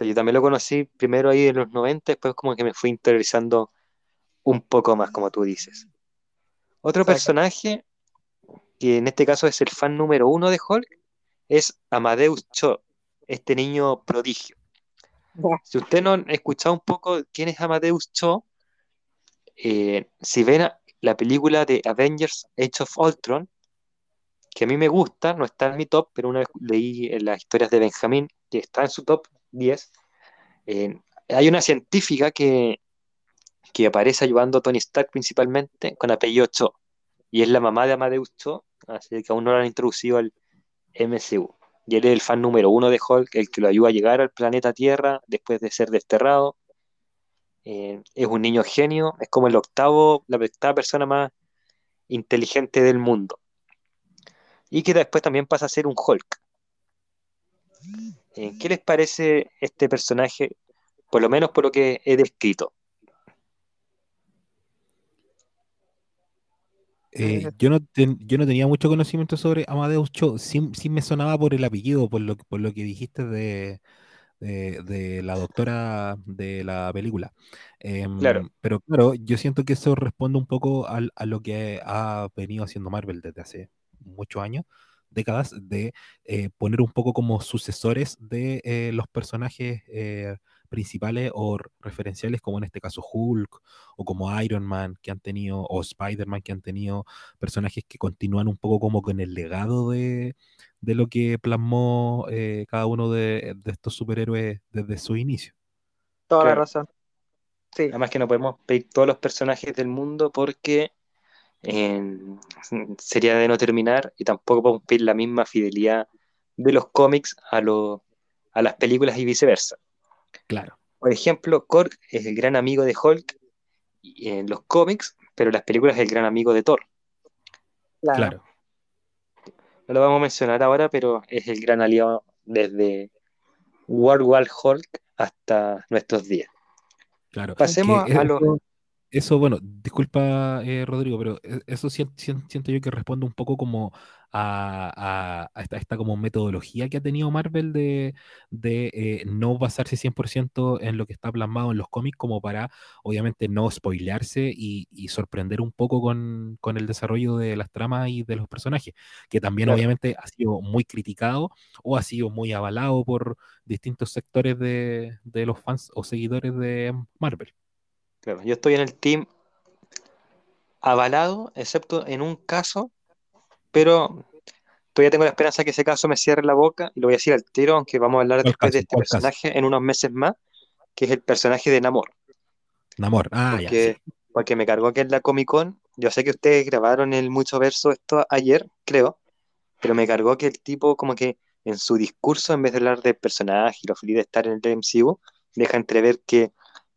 yo también lo conocí primero ahí en los 90, después como que me fui interiorizando un poco más, como tú dices. Otro personaje, que en este caso es el fan número uno de Hulk, es Amadeus Cho, este niño prodigio. Si usted no ha escuchado un poco quién es Amadeus Cho, eh, si ven la película de Avengers Age of Ultron, que a mí me gusta, no está en mi top, pero una vez leí en las historias de Benjamín, que está en su top 10, eh, hay una científica que, que aparece ayudando a Tony Stark principalmente con apellido Cho, y es la mamá de Amadeus Cho, así que aún no la han introducido al MCU. Y él es el fan número uno de Hulk, el que lo ayuda a llegar al planeta Tierra después de ser desterrado eh, es un niño genio, es como el octavo, la octava persona más inteligente del mundo. y que después también pasa a ser un Hulk. Eh, ¿Qué les parece este personaje, por lo menos por lo que he descrito? Eh, yo, no yo no tenía mucho conocimiento sobre Amadeus Cho, sí, me sonaba por el apellido, por lo, por lo que dijiste de, de, la doctora de la película. Em, claro. Pero claro, yo siento que eso responde un poco a, a lo que ha venido haciendo Marvel desde hace muchos años, décadas, de eh, poner un poco como sucesores de eh, los personajes eh, principales o referenciales, como en este caso Hulk, o como Iron Man que han tenido, o Spider-Man que han tenido personajes que continúan un poco como con el legado de, de lo que plasmó cada uno de, estos superhéroes desde su inicio. Toda la razón. Sí. Además que no podemos pedir todos los personajes del mundo porque sería de no terminar y tampoco podemos pedir la misma fidelidad de los cómics a, a las películas y viceversa. Claro. Por ejemplo, Korg es el gran amigo de Hulk en los cómics, pero en las películas es el gran amigo de Thor. Claro. No lo vamos a mencionar ahora, pero es el gran aliado desde World War Hulk hasta nuestros días. Claro. Pasemos a los eso, bueno, disculpa, eh, Rodrigo, pero e, eso siento, yo que responde un poco como a, esta, como metodología que ha tenido Marvel de, eh, no basarse 100% en lo que está plasmado en los cómics como para, obviamente, no spoilearse y, sorprender un poco con, el desarrollo de las tramas y de los personajes, que también obviamente ha sido muy criticado o ha sido muy avalado por distintos sectores de los fans o seguidores de Marvel. Claro, yo estoy en el team avalado, excepto en un caso, pero todavía tengo la esperanza que ese caso me cierre la boca y lo voy a decir al tiro, aunque vamos a hablar después de este personaje en unos meses más, que es el personaje de Namor. Namor, ah, porque, ya. Porque me cargó que en la Comic Con, yo sé que ustedes grabaron el mucho verso esto ayer, creo, pero me cargó que el tipo como que en su discurso, en vez de hablar del personaje y lo feliz de estar en el MCU, deja entrever que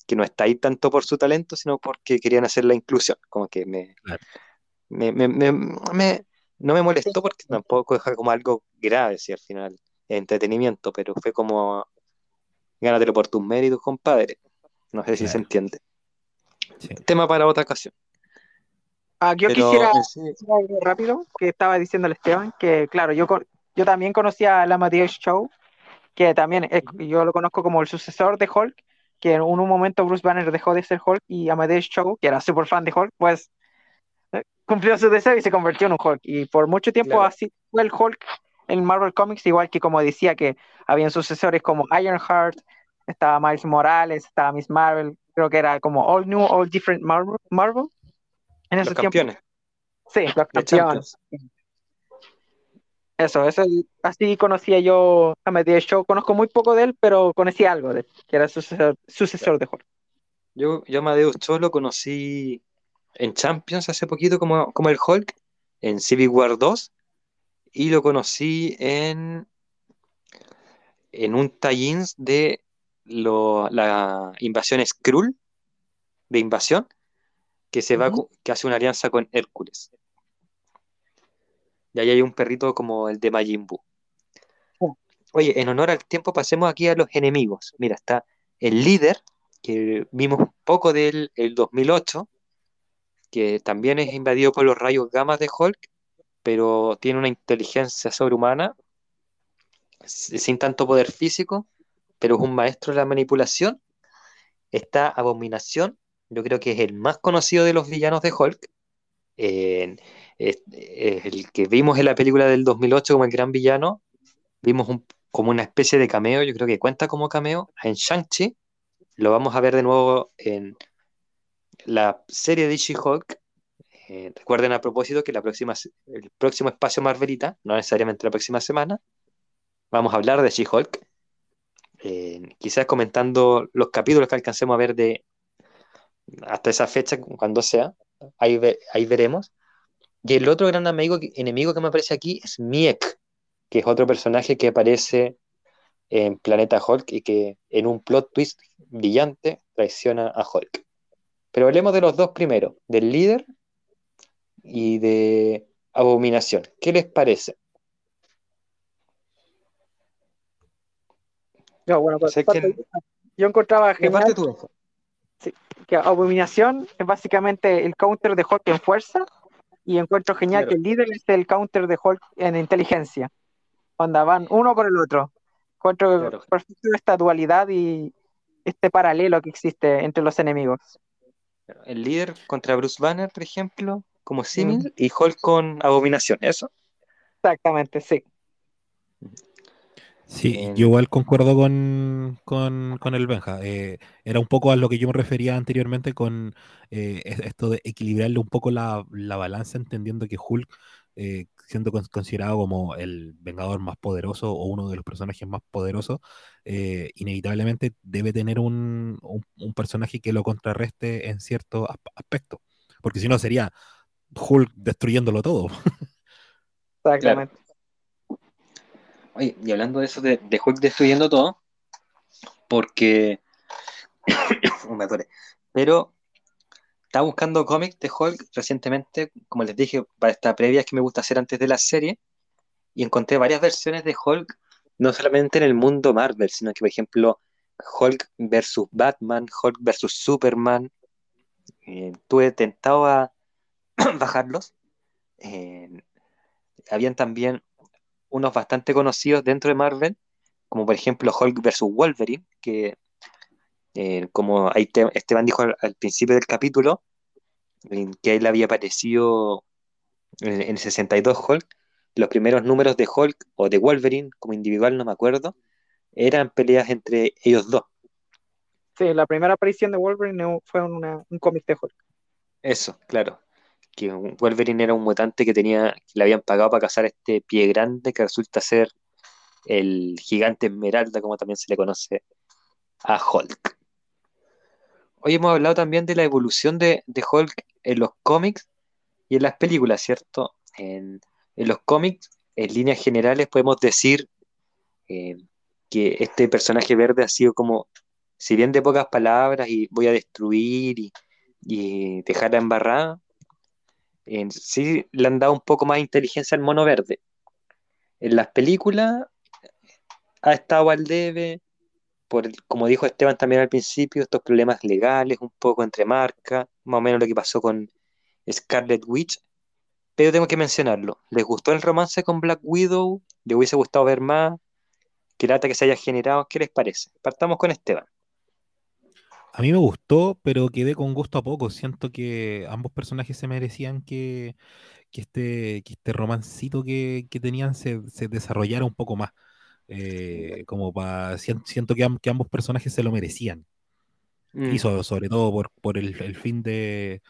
que no está ahí tanto por su talento, sino porque querían hacer la inclusión. Como que me, no me molestó porque tampoco es como algo grave, si al final entretenimiento, pero fue como gánatelo por tus méritos, compadre. No sé si se entiende. Tema para otra ocasión. Ah, yo quisiera decir algo rápido que estaba diciendo el Esteban, que claro, yo, yo también conocía a la Matías Show, que también yo lo conozco como el sucesor de Hulk, que en un momento Bruce Banner dejó de ser Hulk y Amadeus Cho, que era súper fan de Hulk, pues eh, cumplió su deseo y se convirtió en un Hulk. Y por mucho tiempo así fue el Hulk en Marvel Comics, igual que como decía que habían sucesores como Ironheart, estaba Miles Morales, estaba Miss Marvel, creo que era como All New, All Different Marvel. Marvel en los campeones. Sí, los campeones. Eso, eso, así conocía yo a Medea Show. Conozco muy poco de él, pero conocí algo de él, que era sucesor, sucesor de Hulk. Yo, yo a Amadeus Cho lo conocí en Champions hace poquito como, como el Hulk, en Civil War 2, y lo conocí en, en un tie de lo, la invasión Skrull, de invasión, que, se va, que hace una alianza con Hércules. Y ahí hay un perrito como el de Majin Buu. Oye, en honor al tiempo, pasemos aquí a los enemigos. Mira, está el líder, que vimos poco del el 2008, que también es invadido por los rayos gamma de Hulk, pero tiene una inteligencia sobrehumana, sin tanto poder físico, pero es un maestro de la manipulación. Está Abominación, yo creo que es el más conocido de los villanos de Hulk es, el que vimos en la película del 2008 como el gran villano, vimos como una especie de cameo, yo creo que cuenta como cameo en Shang-Chi, lo vamos a ver de nuevo en la serie de She-Hulk. Eh, recuerden a propósito que la próxima, el próximo espacio Marvelita, no necesariamente la próxima semana, vamos a hablar de She-Hulk. Eh, quizás comentando los capítulos que alcancemos a ver de hasta esa fecha, cuando sea, ahí, ahí veremos. Y el otro gran amigo, enemigo que me aparece aquí es Miek, que es otro personaje que aparece en Planeta Hulk y que en un plot twist brillante traiciona a Hulk. Pero hablemos de los dos primero, del líder y de Abominación. ¿Qué les parece? No, bueno, pues, que... yo encontraba genial sí, que Abominación es básicamente el counter de Hulk en fuerza y encuentro genial que el líder es el counter de Hulk en inteligencia. Cuando van uno por el otro. Encuentro perfecto esta dualidad y este paralelo que existe entre los enemigos. El líder contra Bruce Banner, por ejemplo, como símil, y Hulk con Abominación, ¿eso? Exactamente, sí. Sí, yo igual concuerdo con, el Benja. Eh, era un poco a lo que yo me refería anteriormente con eh, esto de equilibrarle un poco la, balanza, entendiendo que Hulk, eh, siendo considerado como el vengador más poderoso o uno de los personajes más poderosos, inevitablemente debe tener un, personaje que lo contrarreste en cierto aspecto. Porque si no sería Hulk destruyéndolo todo. Exactamente. Oye, y hablando de eso de, Hulk destruyendo todo, porque. me duele. Pero estaba buscando cómics de Hulk recientemente, como les dije, para esta previa que me gusta hacer antes de la serie, y encontré varias versiones de Hulk, no solamente en el mundo Marvel, sino que, por ejemplo, Hulk versus Batman, Hulk versus Superman. Eh, tuve tentado a bajarlos. Eh, habían también unos bastante conocidos dentro de Marvel, como por ejemplo Hulk vs. Wolverine, que eh, como ahí Esteban dijo al, principio del capítulo, que él había aparecido en, el 62 Hulk, los primeros números de Hulk o de Wolverine, como individual no me acuerdo, eran peleas entre ellos dos. Sí, la primera aparición de Wolverine fue un cómic de Hulk. Eso, claro que Wolverine era un mutante que tenía, que le habían pagado para cazar este pie grande que resulta ser el gigante esmeralda, como también se le conoce a Hulk. Hoy hemos hablado también de la evolución de, Hulk en los cómics y en las películas, ¿cierto? En, los cómics, en líneas generales, podemos decir eh, que este personaje verde ha sido como, si bien de pocas palabras y voy a destruir y, y dejarla embarrada, en sí le han dado un poco más inteligencia al mono verde. En las películas ha estado al debe, por, como dijo Esteban también al principio, estos problemas legales, un poco entre marcas, más o menos lo que pasó con Scarlet Witch. Pero tengo que mencionarlo. ¿Les gustó el romance con Black Widow? ¿Le hubiese gustado ver más? ¿Qué lata que se haya generado? ¿Qué les parece? Partamos con Esteban. A mí me gustó, pero quedé con gusto a poco. Siento que ambos personajes se merecían que, este, este romancito que, tenían se, desarrollara un poco más. Eh, como para siento que, ambos personajes se lo merecían. Y mm. sobre, todo por, el, fin de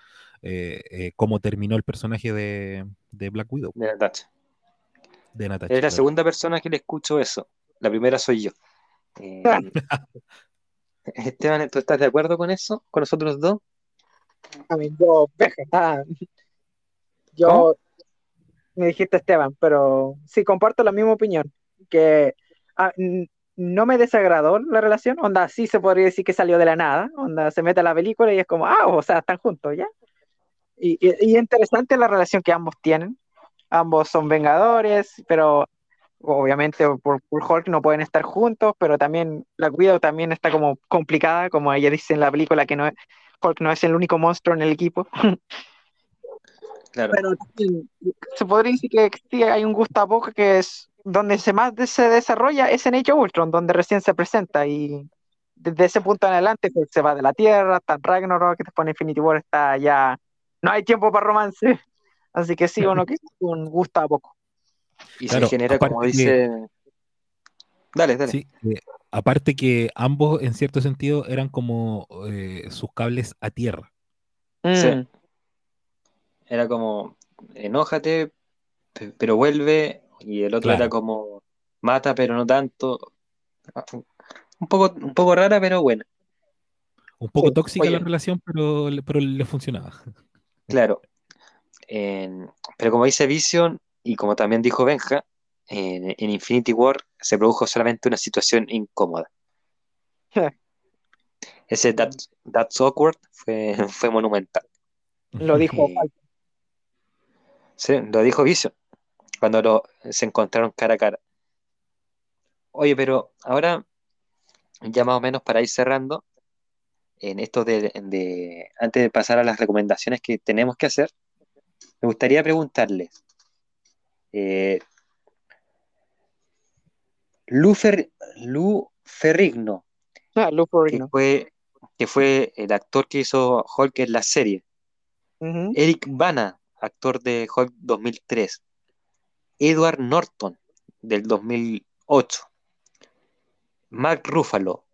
eh, eh, cómo terminó el personaje de, Black Widow. De Natasha. Es la segunda persona que le escucho eso. La primera soy yo. Esteban, ¿tú estás de acuerdo con eso? ¿Con nosotros dos? A mí, yo, yo, me dijiste Esteban, pero sí, comparto la misma opinión, que ah, no me desagradó la relación, onda, sí se podría decir que salió de la nada, onda, se mete a la película y es como, ah, o sea, están juntos, ¿ya? Y, y, interesante la relación que ambos tienen, ambos son vengadores, pero obviamente por, Hulk no pueden estar juntos, pero también la Widow también está como complicada, como ella dice en la película que no Hulk no es el único monstruo en el equipo. Claro. Pero se podría decir que sí, hay un gusto a poco que es donde se más se desarrolla es en Age of Ultron, donde recién se presenta y desde ese punto en adelante pues, se va de la Tierra, está Ragnarok, que después Infinity War está ya no hay tiempo para romance, así que sí, bueno, que un gusto Y se genera, como dice. Dale, dale. Sí, eh, aparte que ambos, en cierto sentido, eran como eh, sus cables a tierra. Sí. Mm. Era como, enójate, pero vuelve. Y el otro era como, mata, pero no tanto. Un poco, un poco rara, pero buena. Un poco tóxica la relación, pero, pero le funcionaba. Claro. pero como dice Vision, y como también dijo Benja, en, Infinity War se produjo solamente una situación incómoda. Ese That's, Awkward fue, fue monumental. Lo dijo Sí, lo dijo Vision cuando se encontraron cara a cara. Oye, pero ahora ya más o menos para ir cerrando, en esto de, antes de pasar a las recomendaciones que tenemos que hacer, me gustaría preguntarles, eh, Lu, Ferrigno, ah, Que, fue, que fue el actor que hizo Hulk en la serie, Eric Bana, actor de Hulk 2003, Edward Norton, del 2008, Mark Ruffalo,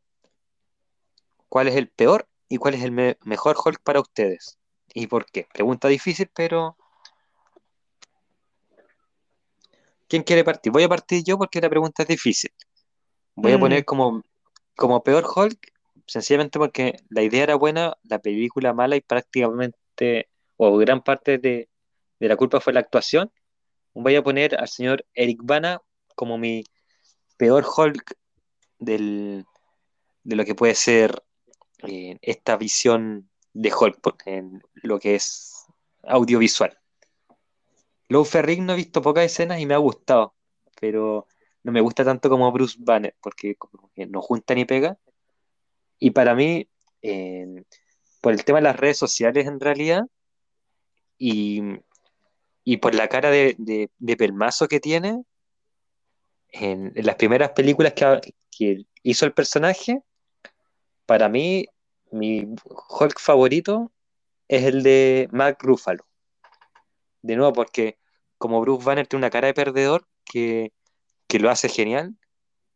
¿cuál es el peor y cuál es el mejor Hulk para ustedes? ¿Y por qué? Pregunta difícil, pero... ¿Quién quiere partir? Voy a partir yo porque la pregunta es difícil. Voy a mm. poner como, como peor Hulk, sencillamente porque la idea era buena, la película mala y prácticamente, o gran parte de, la culpa fue la actuación. Voy a poner al señor Eric Bana como mi peor Hulk del, de lo que puede ser eh, esta visión de Hulk en lo que es audiovisual. Lou Ferrigno he visto pocas escenas y me ha gustado, pero no me gusta tanto como Bruce Banner, porque no junta ni pega. Y para mí, eh, por el tema de las redes sociales en realidad, y, por la cara de, de, pelmazo que tiene, en, las primeras películas que, que, hizo el personaje, para mí, mi Hulk favorito es el de Mark Ruffalo. De nuevo, porque como Bruce Banner tiene una cara de perdedor que, lo hace genial,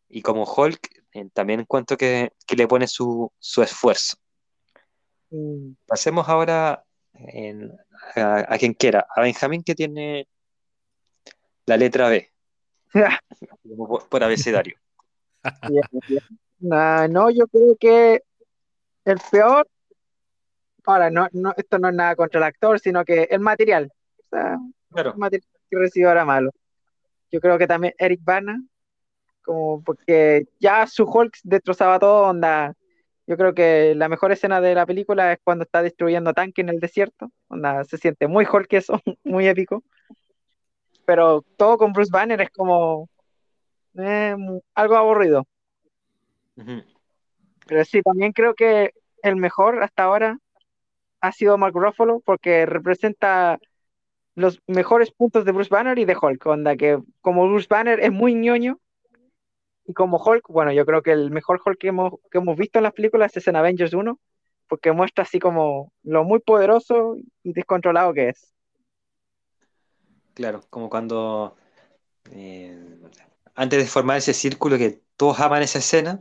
y como Hulk eh, también encuentro que, que le pone su, esfuerzo. Mm. Pasemos ahora a, quien quiera, a Benjamín que tiene la letra B, por, abecedario. no, yo creo que el peor, ahora, no, no, esto no es nada contra el actor, sino que el material. O sea, el material recibió era malo. Yo creo que también Eric Bana, como porque ya su Hulk destrozaba todo, onda. Yo creo que la mejor escena de la película es cuando está destruyendo tanque en el desierto, onda, se siente muy Hulk eso, muy épico. Pero todo con Bruce Banner es como eh, algo aburrido. Pero sí, también creo que el mejor hasta ahora ha sido Mark Ruffalo porque representa los mejores puntos de Bruce Banner y de Hulk, onda que como Bruce Banner es muy ñoño y como Hulk, bueno, yo creo que el mejor Hulk que hemos, que hemos visto en las películas es en Avengers 1, porque muestra así como lo muy poderoso y descontrolado que es. Claro, como cuando eh, antes de formar ese círculo que todos aman esa escena,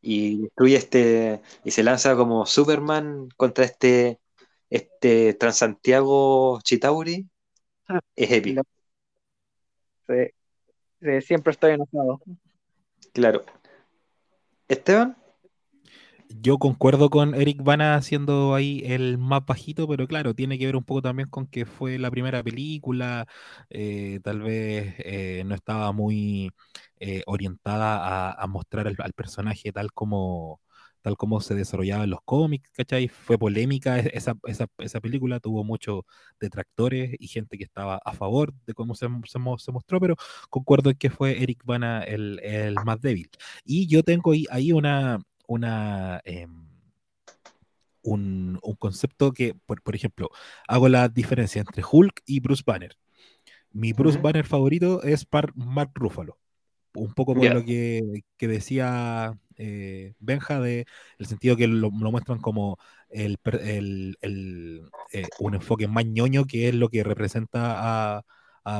y destruye este. Y se lanza como Superman contra este. Este Transantiago Chitauri. Ah, es épico. Sí. siempre estoy enojado. Claro. Esteban. Yo concuerdo con Eric Bana haciendo ahí el más bajito, pero claro, tiene que ver un poco también con que fue la primera película, eh, tal vez eh, no estaba muy eh, orientada a, mostrar al, personaje tal como, tal como se desarrollaba en los cómics, ¿cachai? Fue polémica e, esa, esa, esa película, tuvo muchos detractores y gente que estaba a favor de cómo se, se, mostró, pero concuerdo en que fue Eric Bana el, el más débil. Y yo tengo ahí una una, em, un, concepto que, por, ejemplo, hago la diferencia entre Hulk y Bruce Banner. Mi Bruce Banner favorito es Mark Ruffalo. Un poco por lo que, decía eh, Benja, de el sentido que lo, muestran como el, eh, un enfoque más ñoño que es lo que representa a,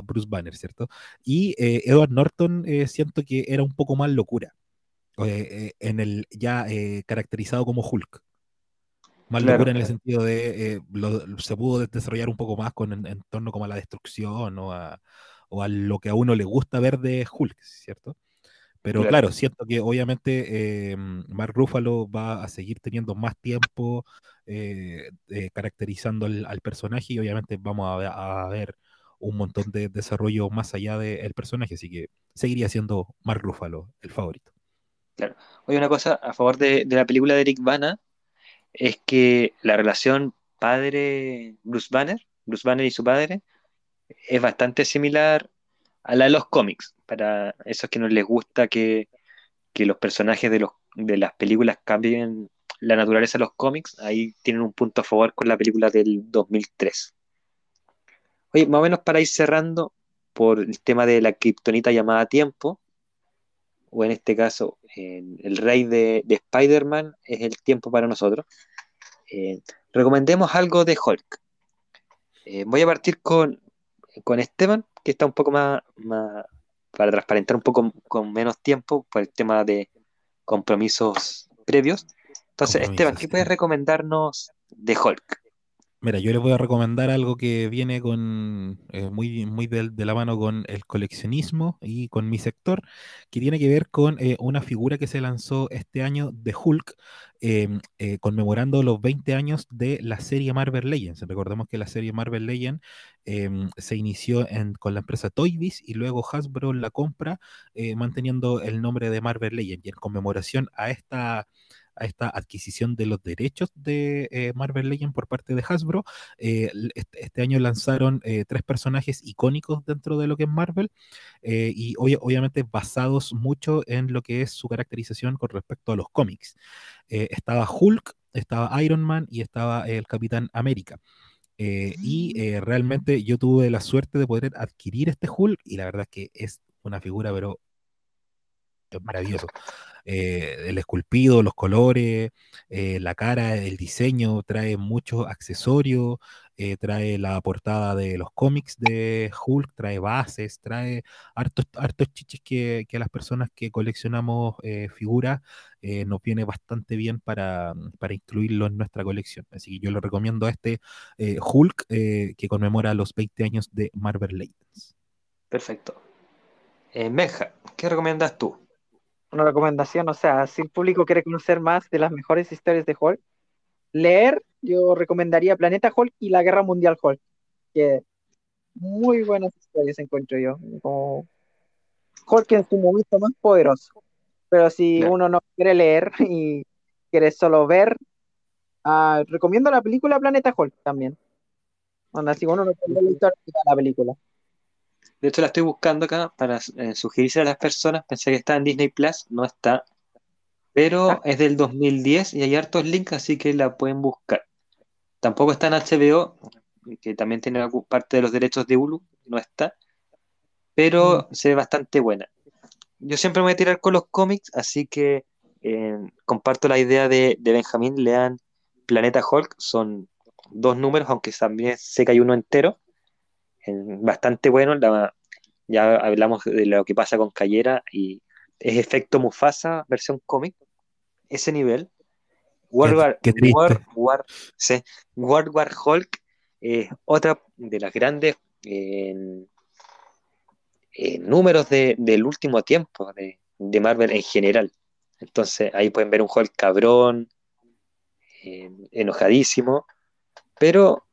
Bruce Banner, ¿cierto? Y eh, Edward Norton siento que era un poco más locura. En el ya caracterizado como Hulk. Más locura en el sentido de eh, se pudo desarrollar un poco más con en, torno como a la destrucción o a, lo que a uno le gusta ver de Hulk, ¿cierto? Pero claro, siento que obviamente Mark Ruffalo va a seguir teniendo más tiempo caracterizando al, personaje y obviamente vamos a, a, ver un montón de desarrollo más allá del personaje, así que seguiría siendo Mark Ruffalo el favorito. Claro. Oye, una cosa a favor de, la película de Eric Bana es que la relación padre-Bruce Banner, Bruce Banner y su padre, es bastante similar a la de los cómics. Para esos que no les gusta que, los personajes de los de las películas cambien la naturaleza de los cómics, ahí tienen un punto a favor con la película del 2003. Oye, más o menos para ir cerrando por el tema de la kriptonita llamada tiempo, o en este caso, el rey de, Spider-Man es el tiempo para nosotros. Eh, recomendemos algo de Hulk. Eh, voy a partir con, con Esteban, que está un poco más, más, para transparentar un poco con menos tiempo por el tema de compromisos previos. Entonces, Esteban, ¿qué puedes recomendarnos de Hulk? Mira, yo les voy a recomendar algo que viene con eh, muy, muy de, la mano con el coleccionismo y con mi sector, que tiene que ver con eh, una figura que se lanzó este año de Hulk, em, eh, conmemorando los 20 años de la serie Marvel Legends. Recordemos que la serie Marvel Legends em, se inició con la empresa Toybiz y luego Hasbro la compra, manteniendo el nombre de Marvel Legends. Y en conmemoración a esta a esta adquisición de los derechos de eh, Marvel Legends por parte de Hasbro. Eh, este, este, año lanzaron eh, tres personajes icónicos dentro de lo que es Marvel y obviamente basados mucho en lo que es su caracterización con respecto a los cómics. estaba Hulk, estaba Iron Man y estaba el Capitán América. y realmente yo tuve la suerte de poder adquirir este Hulk y la verdad es que es una figura pero maravilloso. Eh, el esculpido, los colores, eh, la cara, el diseño, trae muchos accesorios, eh, trae la portada de los cómics de Hulk, trae bases, trae hartos, hartos chiches que, que a las personas que coleccionamos figuras nos viene bastante bien para, para, incluirlo en nuestra colección. Así que yo lo recomiendo a este Hulk que conmemora los 20 años de Marvel Legends. Perfecto. Meja, ¿qué recomiendas tú? Una recomendación, o sea, si el público quiere conocer más de las mejores historias de Hulk, leer, yo recomendaría Planeta Hulk y la Guerra Mundial Hulk, que muy buenas historias encuentro yo, como Hulk en su momento más poderoso, pero si uno no quiere leer y quiere solo ver, uh, recomiendo la película Planeta Hulk también, donde si uno no quiere leer la película. De hecho, la estoy buscando acá para eh, sugerirse a las personas. Pensé que estaba en Disney Plus, no está. Pero ah. es del 2010 y hay hartos links, así que la pueden buscar. Tampoco está en HBO, que también tiene parte de los derechos de Hulu, no está. Pero mm. se ve bastante buena. Yo siempre me voy a tirar con los cómics, así que eh, comparto la idea de, de Benjamín. Lean Planeta Hulk, son dos números, aunque también sé que hay uno entero bastante bueno. ya hablamos de lo que pasa con Cayera y es efecto Mufasa, versión cómic, ese nivel. World War, War, World War Hulk es otra de las grandes números del último tiempo de, Marvel en general. Entonces ahí pueden ver un Hulk cabrón, enojadísimo, pero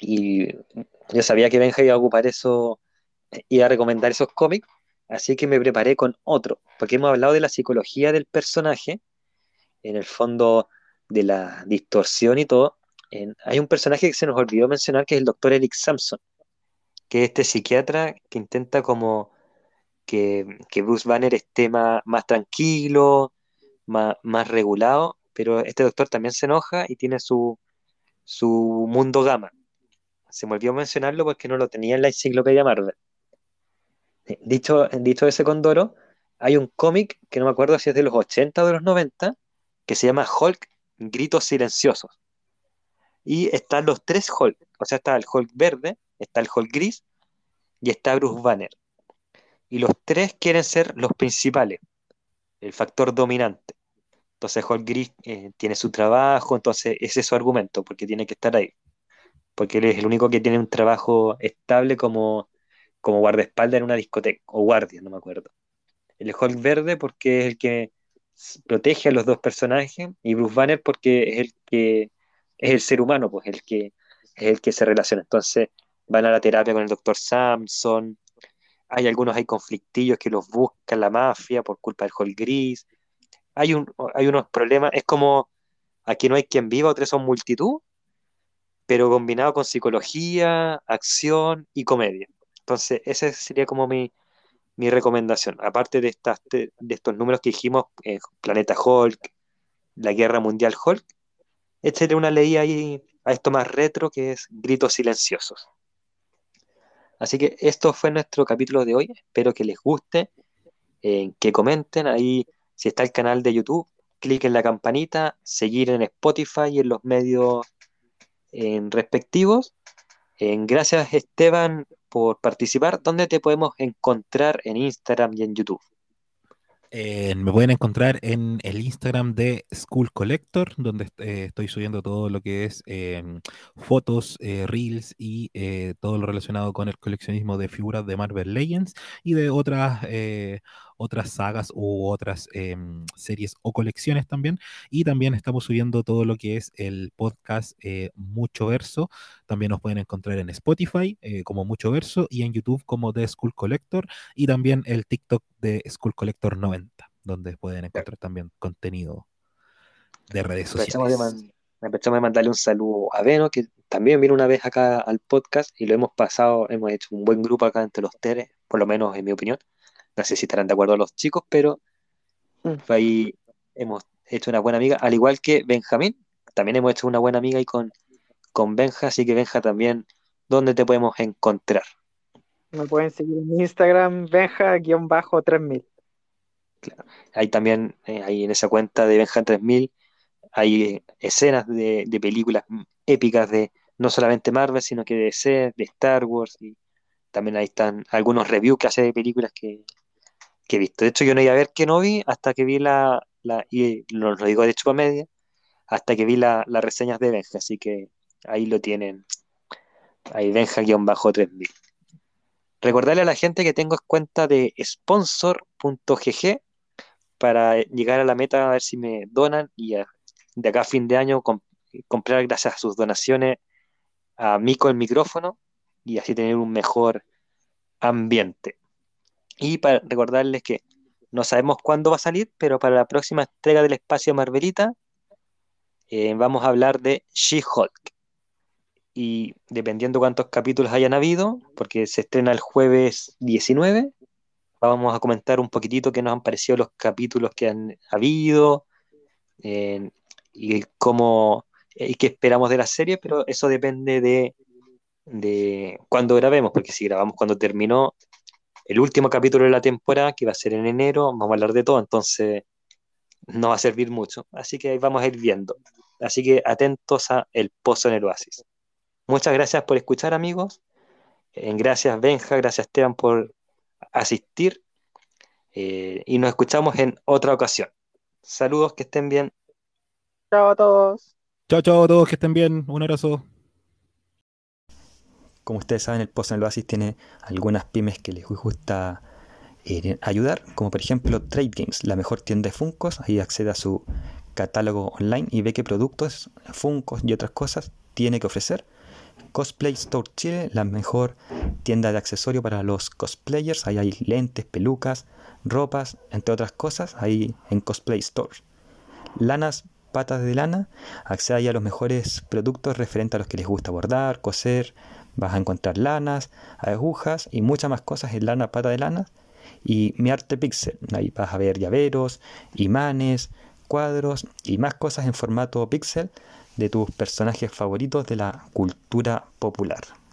y yo sabía que Benja iba a ocupar eso, iba a recomendar esos cómics, así que me preparé con otro, porque hemos hablado de la psicología del personaje, en el fondo de la distorsión y todo. hay un personaje que se nos olvidó mencionar que es el doctor Eric Sampson, que es este psiquiatra que intenta como que, Bruce Banner esté más, tranquilo, más, más, regulado, pero este doctor también se enoja y tiene su, su mundo gama se me olvidó mencionarlo porque no lo tenía en la enciclopedia Marvel. Eh, dicho, dicho ese Condoro, hay un cómic que no me acuerdo si es de los 80 o de los 90, que se llama Hulk Gritos Silenciosos. Y están los tres Hulk, o sea, está el Hulk verde, está el Hulk gris y está Bruce Banner. Y los tres quieren ser los principales, el factor dominante. Entonces Hulk gris eh, tiene su trabajo, entonces ese es su argumento, porque tiene que estar ahí porque él es el único que tiene un trabajo estable como, como guardaespaldas en una discoteca, o guardia, no me acuerdo. El Hulk verde porque es el que protege a los dos personajes, y Bruce Banner porque es el que es el ser humano, pues el que es el que se relaciona. Entonces van a la terapia con el doctor Samson, hay algunos hay conflictillos que los buscan la mafia por culpa del Hulk gris. Hay, un, hay unos problemas, es como aquí no hay quien viva, otros son multitud, pero combinado con psicología, acción y comedia. Entonces, ese sería como mi, mi recomendación, aparte de, estos números que dijimos, eh, Planeta Hulk, la Guerra Mundial Hulk, échale una ley ahí a esto más retro que es Gritos Silenciosos. Así que esto fue nuestro capítulo de hoy. Espero que les guste, eh, que comenten ahí si está el canal de YouTube, cliquen la campanita, seguir en Spotify y en los medios respectivos. gracias Esteban por participar. ¿Dónde te podemos encontrar en Instagram y en YouTube? Eh, me pueden encontrar en el Instagram de School Collector, donde eh, estoy subiendo todo lo que es em, fotos, eh, reels y todo lo relacionado con el coleccionismo de figuras de Marvel Legends y de otras otras sagas u otras em, series o colecciones también. Y también estamos subiendo todo lo que es el podcast eh, Mucho Verso. También nos pueden encontrar en Spotify eh, como Mucho Verso y en YouTube como The School Collector y también el TikTok de School Collector 90, donde pueden encontrar también contenido de redes sociales. Empezamos a mandarle un saludo a Veno, que también vino una vez acá al podcast y lo hemos pasado, hemos hecho un buen grupo acá entre los tres, por lo menos en mi opinión. No sé si estarán de acuerdo los chicos, pero mm. ahí hemos hecho una buena amiga, al igual que Benjamín. También hemos hecho una buena amiga y con, con Benja, así que Benja también, ¿dónde te podemos encontrar? Me pueden seguir en Instagram, Benja-3000. Claro. Ahí también, eh, ahí en esa cuenta de Benja3000, hay escenas de, de, películas épicas de no solamente Marvel, sino que de DC, de Star Wars, y también ahí están algunos reviews que hace de películas que, que he visto. De hecho, yo no iba a ver que no vi hasta que vi la, la y lo, lo digo de hecho media, hasta que vi las reseñas de Benja, así que ahí lo tienen. Ahí Benja-3000. Recordarle a la gente que tengo cuenta de sponsor.gg para llegar a la meta, a ver si me donan y de acá a fin de año comprar gracias a sus donaciones a Mico el micrófono y así tener un mejor ambiente. Y para recordarles que no sabemos cuándo va a salir, pero para la próxima entrega del espacio Marvelita eh, vamos a hablar de She-Hulk. Y dependiendo cuántos capítulos hayan habido, porque se estrena el jueves 19, vamos a comentar un poquitito qué nos han parecido los capítulos que han habido eh, y cómo y qué esperamos de la serie, pero eso depende de, de cuándo grabemos, porque si grabamos cuando terminó, el último capítulo de la temporada, que va a ser en enero, vamos a hablar de todo, entonces no va a servir mucho. Así que ahí vamos a ir viendo. Así que atentos a El Pozo en el Oasis. Muchas gracias por escuchar, amigos. Eh, gracias, Benja, gracias, Esteban, por asistir. Eh, y nos escuchamos en otra ocasión. Saludos, que estén bien. Chao a todos. Chao, chao a todos, que estén bien. Un abrazo. Como ustedes saben, el Post en el Oasis tiene algunas pymes que les gusta eh, ayudar, como por ejemplo Trade Games, la mejor tienda de Funcos. Ahí accede a su catálogo online y ve qué productos, Funcos y otras cosas tiene que ofrecer. Cosplay Store Chile, la mejor tienda de accesorios para los cosplayers. Ahí hay lentes, pelucas, ropas, entre otras cosas, ahí en Cosplay Store. Lanas patas de lana, accede ahí a los mejores productos referentes a los que les gusta bordar, coser, Vas a encontrar lanas, agujas y muchas más cosas en lana, pata de lana. Y mi arte pixel. Ahí vas a ver llaveros, imanes, cuadros y más cosas en formato pixel de tus personajes favoritos de la cultura popular.